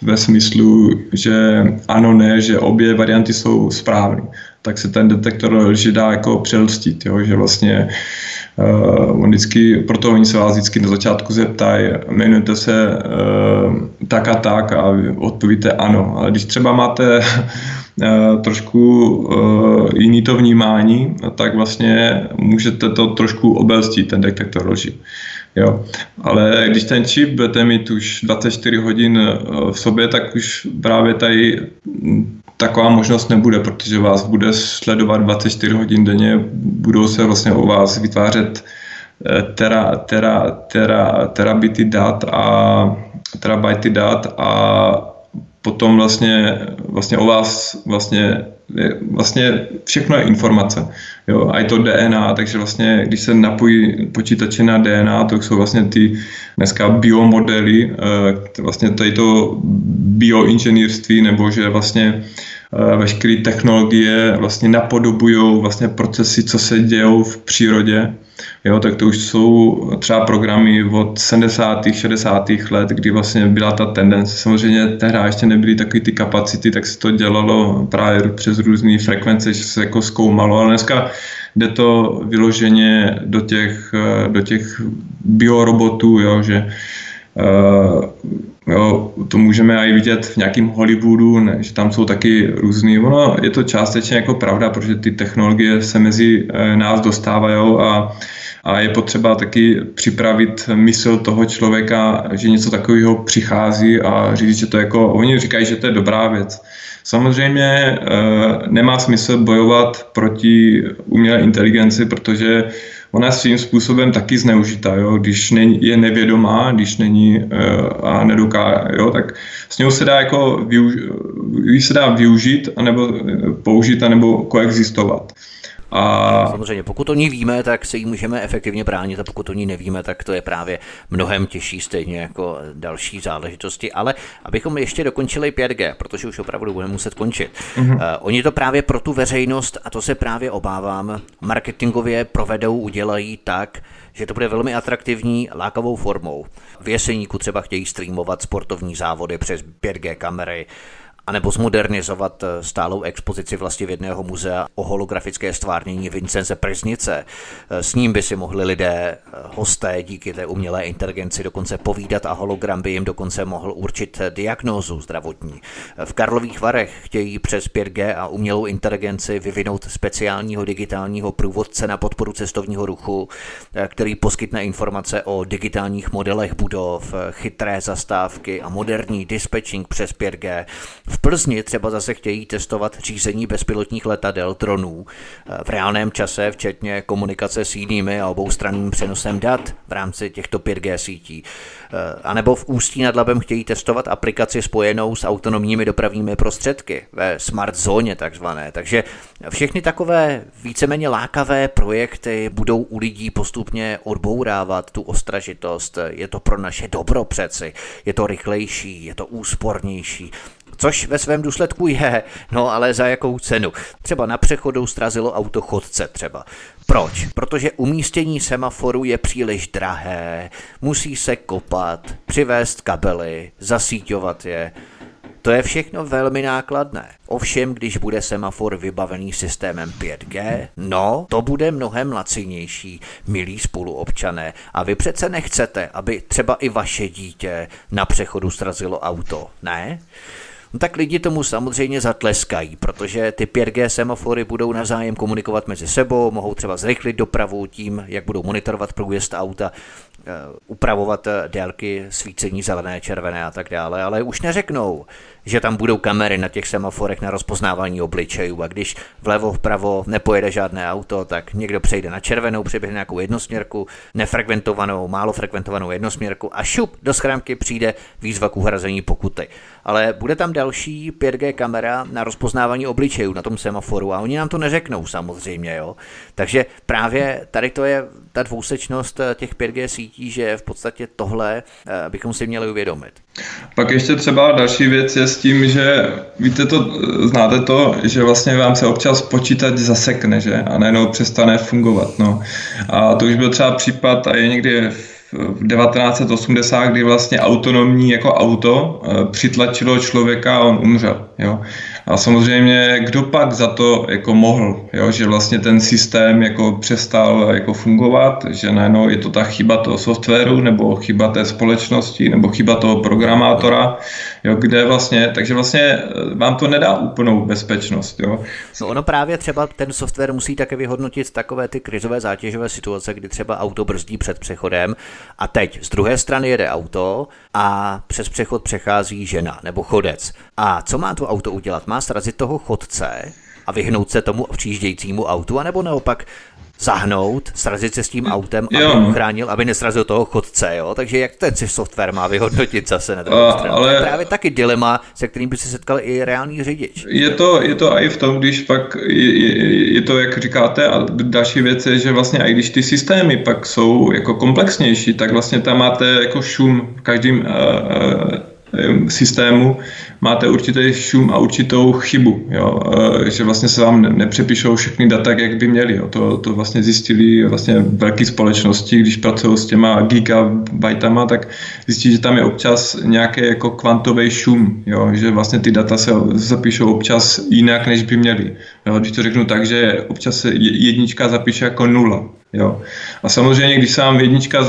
ve smyslu, že ano, ne, že obě varianty jsou správné, tak se ten detektor lži dá jako přelstit, jo, že vlastně Uh, on vždycky, proto oni se vás vždycky na začátku zeptají, jmenujete se uh, tak a tak a odpovíte ano. Ale když třeba máte uh, trošku uh, jiný to vnímání, tak vlastně můžete to trošku obelstit, ten detektor lži. Jo. Ale když ten čip budete mít už 24 hodin v sobě, tak už právě tady taková možnost nebude, protože vás bude sledovat 24 hodin denně, budou se vlastně o vás vytvářet eh, tera, tera, tera, terabity dat a terabajty dat a potom vlastně, vlastně o vás vlastně, vlastně všechno je informace. Jo, a je to DNA, takže vlastně, když se napojí počítače na DNA, to jsou vlastně ty dneska biomodely, eh, vlastně tady to bioinženýrství, nebo že vlastně veškeré technologie vlastně napodobují vlastně procesy, co se dějou v přírodě. Jo, tak to už jsou třeba programy od 70. 60. let, kdy vlastně byla ta tendence. Samozřejmě tehdy ještě nebyly takové ty kapacity, tak se to dělalo právě přes různé frekvence, že se jako zkoumalo, ale dneska jde to vyloženě do těch, eh, do těch biorobotů, jo, že uh, Jo, to můžeme i vidět v nějakém Hollywoodu, ne, že tam jsou taky různý. Ono je to částečně jako pravda, protože ty technologie se mezi eh, nás dostávají a, a je potřeba taky připravit mysl toho člověka, že něco takového přichází a říct, že to jako, oni říkají, že to je dobrá věc. Samozřejmě e, nemá smysl bojovat proti umělé inteligenci, protože ona je svým způsobem taky zneužitá, jo? když není, je nevědomá, když není uh, a nedoká, jo? tak s ní se dá jako využ, se dá využít, anebo eh, použít, anebo koexistovat. A... Samozřejmě, pokud o ní víme, tak se jí můžeme efektivně bránit a pokud o ní nevíme, tak to je právě mnohem těžší stejně jako další záležitosti. Ale abychom ještě dokončili 5G, protože už opravdu budeme muset končit. Mm-hmm. Uh, oni to právě pro tu veřejnost, a to se právě obávám, marketingově provedou, udělají tak, že to bude velmi atraktivní lákavou formou. V Jeseníku třeba chtějí streamovat sportovní závody přes 5G kamery, anebo zmodernizovat eh, stálou expozici vlastně v jedného muzea o holografické stvárnění Vincence Preznice. Eh, s ním by si mohli lidé, eh, hosté díky té umělé inteligenci dokonce povídat a hologram by jim dokonce mohl určit diagnózu zdravotní. V Karlových Varech chtějí přes 5G a umělou inteligenci vyvinout speciálního digitálního průvodce na podporu cestovního ruchu, který poskytne informace o digitálních modelech budov, chytré zastávky a moderní dispatching přes 5G. V Plzni třeba zase chtějí testovat řízení bezpilotních letadel, dronů eh, v reálném čase, včetně komunikace s jinými a oboustranným přenosem dat v rámci těchto 5G sítí. Eh, a nebo v Ústí nad Labem chtějí testovat aplikaci spojenou s autonomními dopravními prostředky ve smart zóně takzvané. Takže všechny takové víceméně lákavé projekty budou u lidí postupně odbourávat tu ostražitost. Je to pro naše dobro přeci, je to rychlejší, je to úspornější což ve svém důsledku je, no ale za jakou cenu. Třeba na přechodu strazilo auto chodce třeba. Proč? Protože umístění semaforu je příliš drahé, musí se kopat, přivést kabely, zasíťovat je. To je všechno velmi nákladné. Ovšem, když bude semafor vybavený systémem 5G, no, to bude mnohem lacinější, milí spoluobčané. A vy přece nechcete, aby třeba i vaše dítě na přechodu srazilo auto, ne? No tak lidi tomu samozřejmě zatleskají, protože ty 5G semafory budou navzájem komunikovat mezi sebou, mohou třeba zrychlit dopravu tím, jak budou monitorovat průjezd auta, upravovat eh, délky svícení zelené, červené a tak dále, ale už neřeknou, že tam budou kamery na těch semaforech na rozpoznávání obličejů a když vlevo vpravo nepojede žádné auto, tak někdo přejde na červenou, přeběhne nějakou jednosměrku, nefrekventovanou, málo frekventovanou jednosměrku a šup, do schránky přijde výzva k uhrazení pokuty. Ale bude tam další 5G kamera na rozpoznávání obličejů na tom semaforu a oni nám to neřeknou samozřejmě, jo. Takže právě tady to je ta dvousečnost eh, těch 5G sítí, že v podstatě tohle eh, bychom si měli uvědomit. Pak ještě třeba další věc je s tím, že víte to, znáte to, že vlastně vám se občas počítač zasekne, že? A najednou přestane fungovat, no. A to už byl třeba případ a je někdy v 1980, kdy vlastně autonomní jako auto přitlačilo člověka a on umřel. Jo. A samozřejmě, kdo pak za to jako mohl, jo, že vlastně ten systém jako přestal jako fungovat, že najednou je to ta chyba toho softwaru, nebo chyba té společnosti, nebo chyba toho programátora, jo, kde vlastně, takže vlastně eh, vám to nedá úplnou bezpečnost. Jo. No ono právě třeba ten software musí také vyhodnotit takové ty krizové zátěžové situace, kdy třeba auto brzdí před přechodem a teď z druhé strany jede auto a přes přechod přechází žena nebo chodec. A co má to auto udělat? Má srazit toho chodce a vyhnout se tomu přijíždějícímu autu, anebo naopak zahnout, srazit se s tím autem, aby jo. uchránil, aby nesrazil toho chodce, jo? Takže jak ten si software má vyhodnotit zase na druhou stranu? Ale... To je právě taky dilema, se kterým by se setkal i reálný řidič. Je to, je to i v tom, když pak je, je, je to, jak říkáte, a další věc je, že vlastně i když ty systémy pak jsou jako komplexnější, tak vlastně tam máte jako šum v každém uh, uh, systému máte určitý šum a určitou chybu, jo? E, že vlastně se vám nepřepíšou všechny data, jak by měly. Jo? To, to vlastně zjistili vlastně velké společnosti, když pracují s těma gigabajtama, tak zjistí, že tam je občas nějaký jako kvantový šum, jo? že vlastně ty data se zapíšou občas jinak, než by měly. Jo? Když to řeknu tak, že občas se jednička zapíše jako nula, Jo. A samozřejmě, když se vám jednička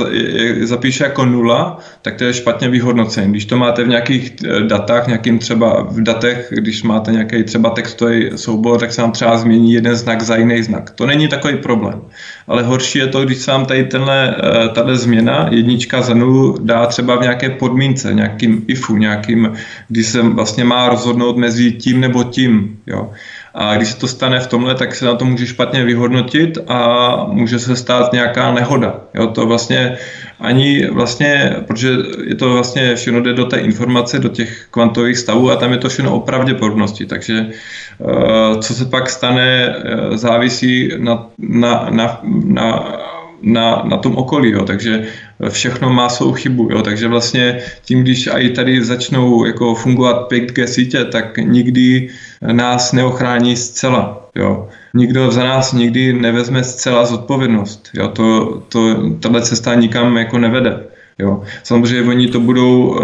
zapíše jako nula, tak to je špatně vyhodnocení. Když to máte v nějakých eh, datách, nějakým třeba v datech, když máte nějaký třeba textový soubor, tak se vám třeba změní jeden znak za jiný znak. To není takový problém. Ale horší je to, když se vám tady tenhle, eh, tato změna, jednička za nulu, dá třeba v nějaké podmínce, nějakým ifu, nějakým, kdy se vlastně má rozhodnout mezi tím nebo tím. Jo. A když se to stane v tomhle, tak se na to může špatně vyhodnotit a může se stát nějaká nehoda. Jo, to vlastně ani vlastně, protože je to vlastně všechno jde do té informace, do těch kvantových stavů a tam je to všechno o pravděpodobnosti. Takže eh, co se pak stane, eh, závisí na, na, na, na na, na tom okolí, jo. takže všechno má svou chybu, jo. takže vlastně tím, když i tady začnou jako fungovat 5G sítě, tak nikdy nás neochrání zcela. Jo. Nikdo za nás nikdy nevezme zcela zodpovědnost. Jo. To, to, tato cesta nikam jako nevede. Jo. Samozřejmě oni to budou uh,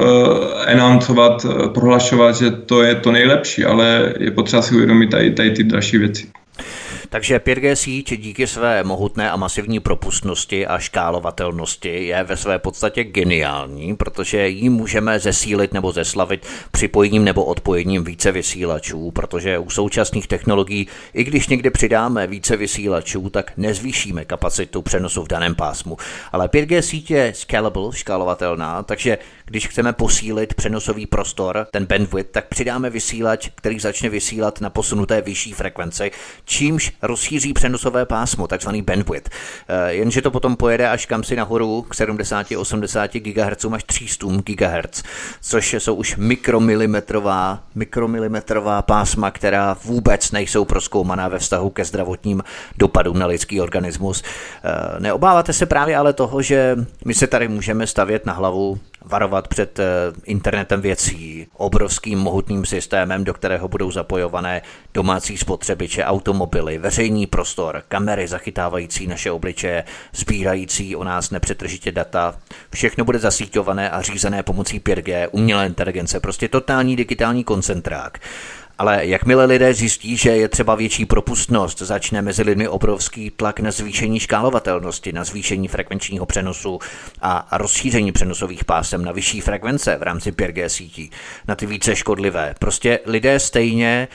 enancovat, uh, prohlašovat, že to je to nejlepší, ale je potřeba si uvědomit tady, tady ty další věci. Takže 5G síť díky své mohutné a masivní propustnosti a škálovatelnosti je ve své podstatě geniální, protože ji můžeme zesílit nebo zeslavit připojením nebo odpojením více vysílačů, protože u současných technologií, i když někdy přidáme více vysílačů, tak nezvýšíme kapacitu přenosu v daném pásmu. Ale 5G síť je scalable, škálovatelná, takže když chceme posílit přenosový prostor, ten bandwidth, tak přidáme vysílač, který začne vysílat na posunuté vyšší frekvenci, čímž rozšíří přenosové pásmo, takzvaný bandwidth. Eh, jenže to potom pojede až kam si nahoru k 70-80 GHz až 300 GHz, což jsou už mikromilimetrová, mikromilimetrová pásma, která vůbec nejsou proskoumaná ve vztahu ke zdravotním dopadům na lidský organismus. Eh, neobáváte se právě ale toho, že my se tady můžeme stavět na hlavu varovat před eh, internetem věcí, obrovským mohutným systémem, do kterého budou zapojované domácí spotřebiče, automobily, veřejný prostor, kamery zachytávající naše obličeje, sbírající o nás nepřetržitě data. Všechno bude zasíťované a řízené pomocí 5G, umělé inteligence, prostě totální digitální koncentrák. Ale jakmile lidé zjistí, že je třeba větší propustnost, začne mezi lidmi obrovský tlak na zvýšení škálovatelnosti, na zvýšení frekvenčního přenosu a rozšíření přenosových pásem na vyšší frekvence v rámci 5G sítí, na ty více škodlivé. Prostě lidé stejně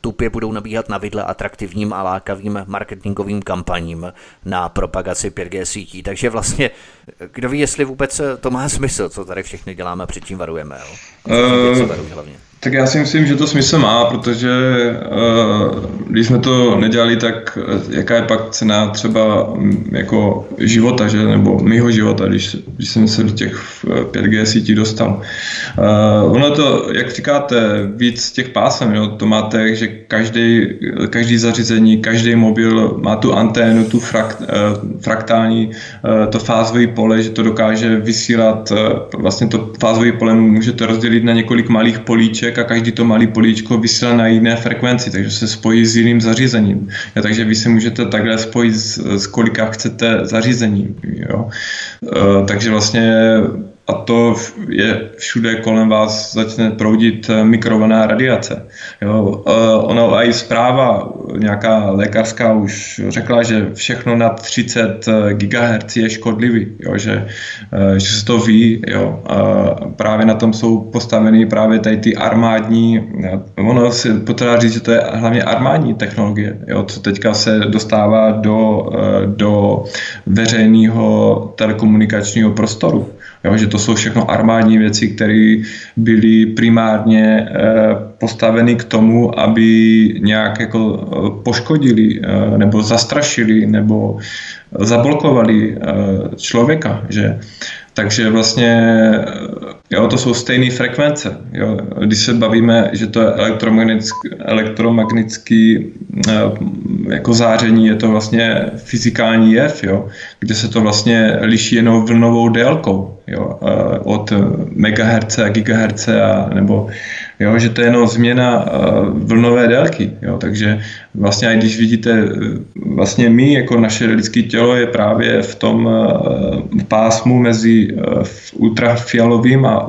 tupě budou nabíhat na vidle atraktivním a lákavým marketingovým kampaním na propagaci 5G sítí. Takže vlastně, kdo ví, jestli vůbec to má smysl, co tady všechny děláme, před čím varujeme. Jo? Uh, hlavně. Tak já si myslím, že to smysl má, protože uh, když jsme to nedělali, tak eh, jaká je pak cena třeba mm, jako života, že? nebo mýho života, když, když jsem se do těch 5G sítí dostal. Ono to, jak říkáte, víc těch pásem, jo? to máte, že každý, každý zařízení, každý mobil má tu anténu, tu frakt, fraktální, to fázové pole, že to dokáže vysílat, vlastně to fázové pole můžete rozdělit na několik malých políček, políček a každý to malý políčko vysílá na jiné frekvenci, takže se spojí s jiným zařízením. Ja, takže vy se můžete takhle spojit s, s kolika chcete zařízením. Jo. E, takže vlastně a to je všude kolem vás začne proudit eh, mikrovlná radiace. Jo, eh, ono a i zpráva nějaká lékařská už řekla, že všechno nad 30 eh, GHz je škodlivý, jo, že, že se to ví. Jo, a právě na tom jsou postaveny právě tady ty armádní, ono se potřeba říct, že to je hlavně armádní technologie, jo, co teďka se dostává do, do veřejného telekomunikačního prostoru. Jo, že to jsou všechno armádní věci, které byly primárně eh, postaveny k tomu, aby nějak jako eh, poškodili eh, nebo zastrašili nebo zablokovali člověka. Že? Takže vlastně jo, to jsou stejné frekvence. Jo. Když se bavíme, že to je elektromagnetický, elektromagnetický jako záření, je to vlastně fyzikální jev, jo, kde se to vlastně liší jenom vlnovou délkou jo, od megaherce a gigaherce a, nebo jo, že to je jenom změna vlnové délky. Jo, takže vlastně, když vidíte, vlastně my, jako naše lidské tělo je právě v tom pásmu mezi ultrafialovým a, a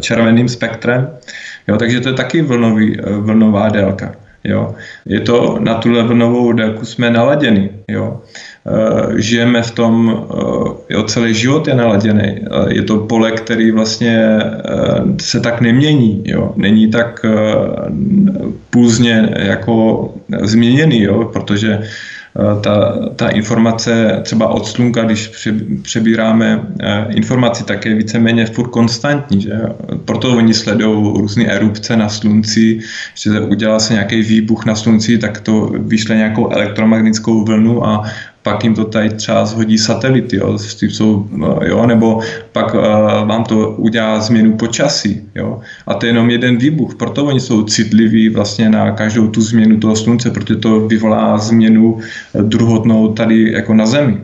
červeným spektrem, jo, takže to je taky vlnový, vlnová délka. Jo. Je to na tuhle vlnovou délku jsme naladěni. Jo. Eh, žijeme v tom, eh, jo, celý život je naladěný. Eh, je to pole, který vlastně se tak nemění. Jo. Není tak půzně jako změněný, jo, protože ta, ta informace třeba od slunka, když přebíráme informaci, tak je víceméně furt konstantní. Že? Proto oni sledují různé erupce na slunci, že udělá se nějaký výbuch na slunci, tak to vyšle nějakou elektromagnetickou vlnu a pak jim to tady třeba zhodí satelity, jo, jsou, jo, nebo pak uh, vám to udělá změnu počasí. Jo, a to je jenom jeden výbuch, proto oni jsou citliví vlastně na každou tu změnu toho slunce, protože to vyvolá změnu druhotnou tady jako na Zemi.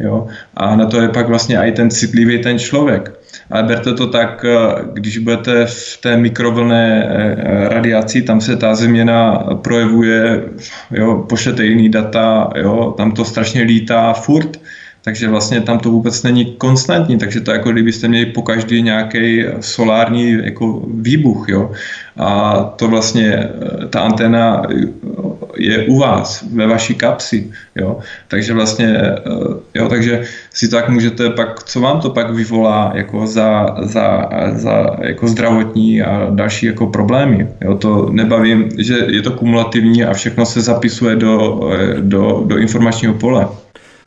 Jo? A na to je pak vlastně i ten citlivý ten člověk. Ale berte to tak, eh, když budete v té mikrovlné eh, radiaci, tam se ta změna projevuje, jo, pošlete jiný data, jo, tam to strašně lítá furt, takže vlastně tam to vůbec není konstantní, takže to jako kdybyste měli po každý nějaký solární jako výbuch, jo. A to vlastně, eh, ta anténa je u vás, ve vaší kapsi, jo. Takže vlastně, eh, jo, takže si tak můžete pak, co vám to pak vyvolá jako za, za, za jako zdravotní a další jako problémy, jo. To nebavím, že je to kumulativní a všechno se zapisuje do, eh, do, do informačního pole.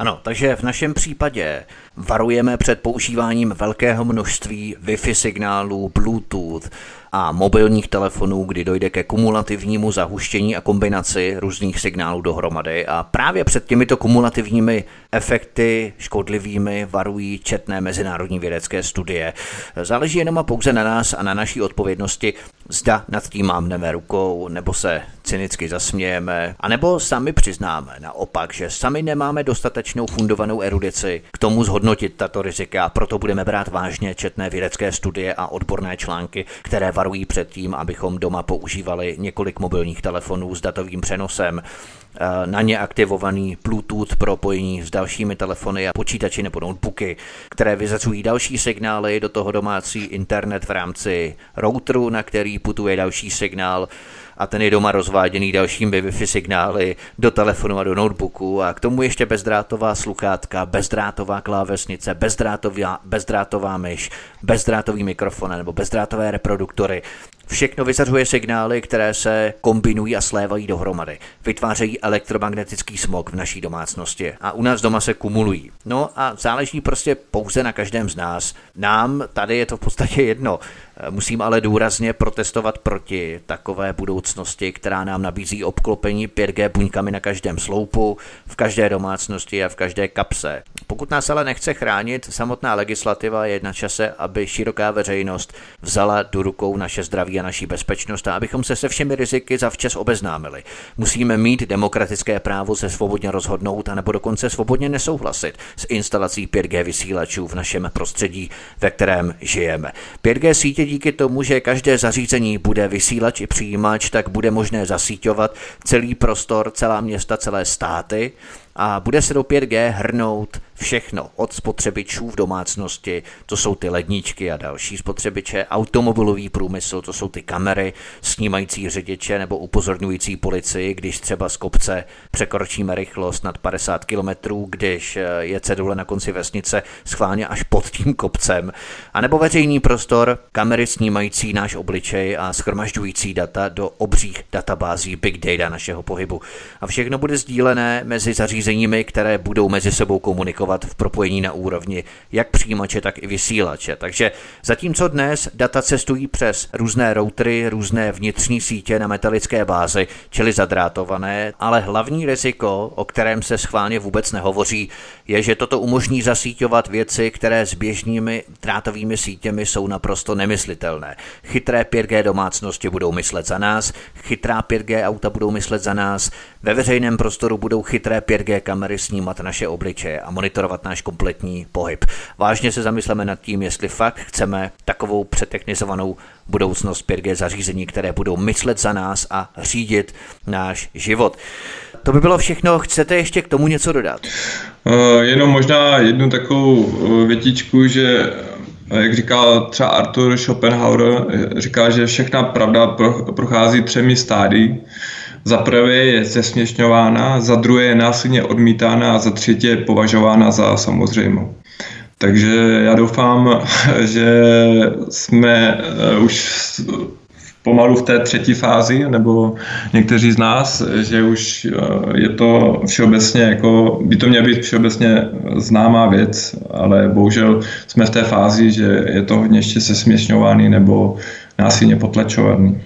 Ano, takže v našem případě varujeme před používáním velkého množství Wi-Fi signálů, Bluetooth, a mobilních telefonů, kdy dojde ke kumulativnímu zahuštění a kombinaci různých signálů dohromady a právě před těmito kumulativními efekty škodlivými varují četné mezinárodní vědecké studie. Záleží jenom a pouze na nás a na naší odpovědnosti, zda nad tím mávneme rukou, nebo se cynicky zasmějeme, anebo sami přiznáme naopak, že sami nemáme dostatečnou fundovanou erudici k tomu zhodnotit tato rizika, proto budeme brát vážně četné vědecké studie a odborné články, které varují před tím, abychom doma používali několik mobilních telefonů s datovým přenosem, na ně aktivovaný Bluetooth propojení s dalšími telefony a počítači nebo notebooky, které vyzacují další signály do toho domácí internet v rámci routeru, na který putuje další signál a ten je doma rozváděný dalšími Wi-Fi signály do telefonu a do notebooku a k tomu ještě bezdrátová sluchátka, bezdrátová klávesnice, bezdrátová, bezdrátová myš, bezdrátový mikrofon nebo bezdrátové reproduktory. Všechno vyzařuje signály, které se kombinují a slévají dohromady. Vytvářejí elektromagnetický smog v naší domácnosti a u nás doma se kumulují. No a záleží prostě pouze na každém z nás. Nám tady je to v podstatě jedno. Musím ale důrazně protestovat proti takové budoucnosti, která nám nabízí obklopení 5G buňkami na každém sloupu, v každé domácnosti a v každé kapse. Pokud nás ale nechce chránit samotná legislativa, je na čase, aby široká veřejnost vzala do rukou naše zdraví a naší bezpečnost a abychom se se všemi riziky zavčas obeznámili. Musíme mít demokratické právo se svobodně rozhodnout a nebo dokonce svobodně nesouhlasit s instalací 5G vysílačů v našem prostředí, ve kterém žijeme. 5G sítě díky tomu, že každé zařízení bude vysílač i přijímač, tak bude možné zasíťovat celý prostor, celá města, celé státy a bude se do 5G hrnout všechno od spotřebičů v domácnosti, to jsou ty ledničky a další spotřebiče, automobilový průmysl, to jsou ty kamery, snímající řidiče nebo upozorňující policii, když třeba z kopce překročíme rychlost nad 50 km, když eh, je cedule na konci vesnice schválně až pod tím kopcem, a nebo veřejný prostor, kamery snímající náš obličej a schromažďující data do obřích databází big data našeho pohybu. A všechno bude sdílené mezi zařízeními, které budou mezi sebou komunikovat v propojení na úrovni jak přijímače, tak i vysílače. Takže zatímco dnes data cestují přes různé routery, různé vnitřní sítě na metalické bázi, čili zadrátované, ale hlavní riziko, o kterém se schválně vůbec nehovoří, je, že toto umožní zasíťovat věci, které s běžnými drátovými sítěmi jsou naprosto nemyslitelné. Chytré 5G domácnosti budou myslet za nás, chytrá 5G auta budou myslet za nás, ve veřejném prostoru budou chytré 5G kamery snímat naše obličeje a monitorovat náš kompletní pohyb. Vážně se zamysleme nad tím, jestli fakt chceme takovou přetechnizovanou budoucnost 5G zařízení, které budou myslet za nás a řídit náš život. To by bylo všechno. Chcete ještě k tomu něco dodat? Uh, jenom možná jednu takovou eh, větičku, že eh, jak říkal třeba Arthur Schopenhauer, říká, že všechna pravda prochází třemi stády. Za prvé je zesměšňována, za druhé je násilně odmítána a za třetí je považována za samozřejmou. Takže já doufám, že jsme eh, už pomalu v té třetí fázi, nebo někteří z nás, že už eh, je to všeobecně, jako, by to měla být všeobecně známá věc, ale bohužel jsme v té fázi, že je to hodně ještě sesměšňovaný nebo násilně potlačovaný.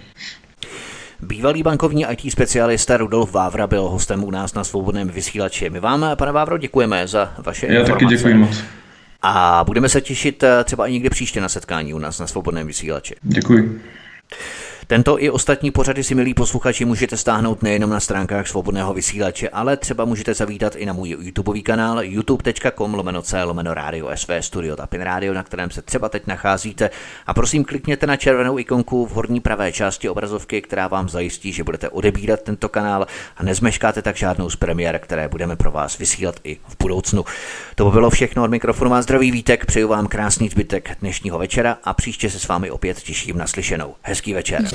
Bývalý bankovní IT specialista Rudolf Vávra byl hostem u nás na svobodném vysílači. My vám, pane Vávro, děkujeme za vaše Já informace. taky děkuji moc. A budeme se těšit eh, třeba i někdy příště na setkání u nás na svobodném vysílači. Děkuji. Tento i ostatní pořady si, milí posluchači, můžete stáhnout nejenom na stránkách svobodného vysílače, ale třeba můžete zavítat i na můj YouTube kanál youtube.com lomeno C lomeno Radio SV Studio Tapin Radio, na kterém se třeba teď nacházíte. A prosím, klikněte na červenou ikonku v horní pravé části obrazovky, která vám zajistí, že budete odebírat tento kanál a nezmeškáte tak žádnou z premiér, které budeme pro vás vysílat i v budoucnu. To by bylo všechno od mikrofonu má zdravý vítek, přeju vám krásný zbytek dnešního večera a příště se s vámi opět těším na slyšenou. Hezký večer.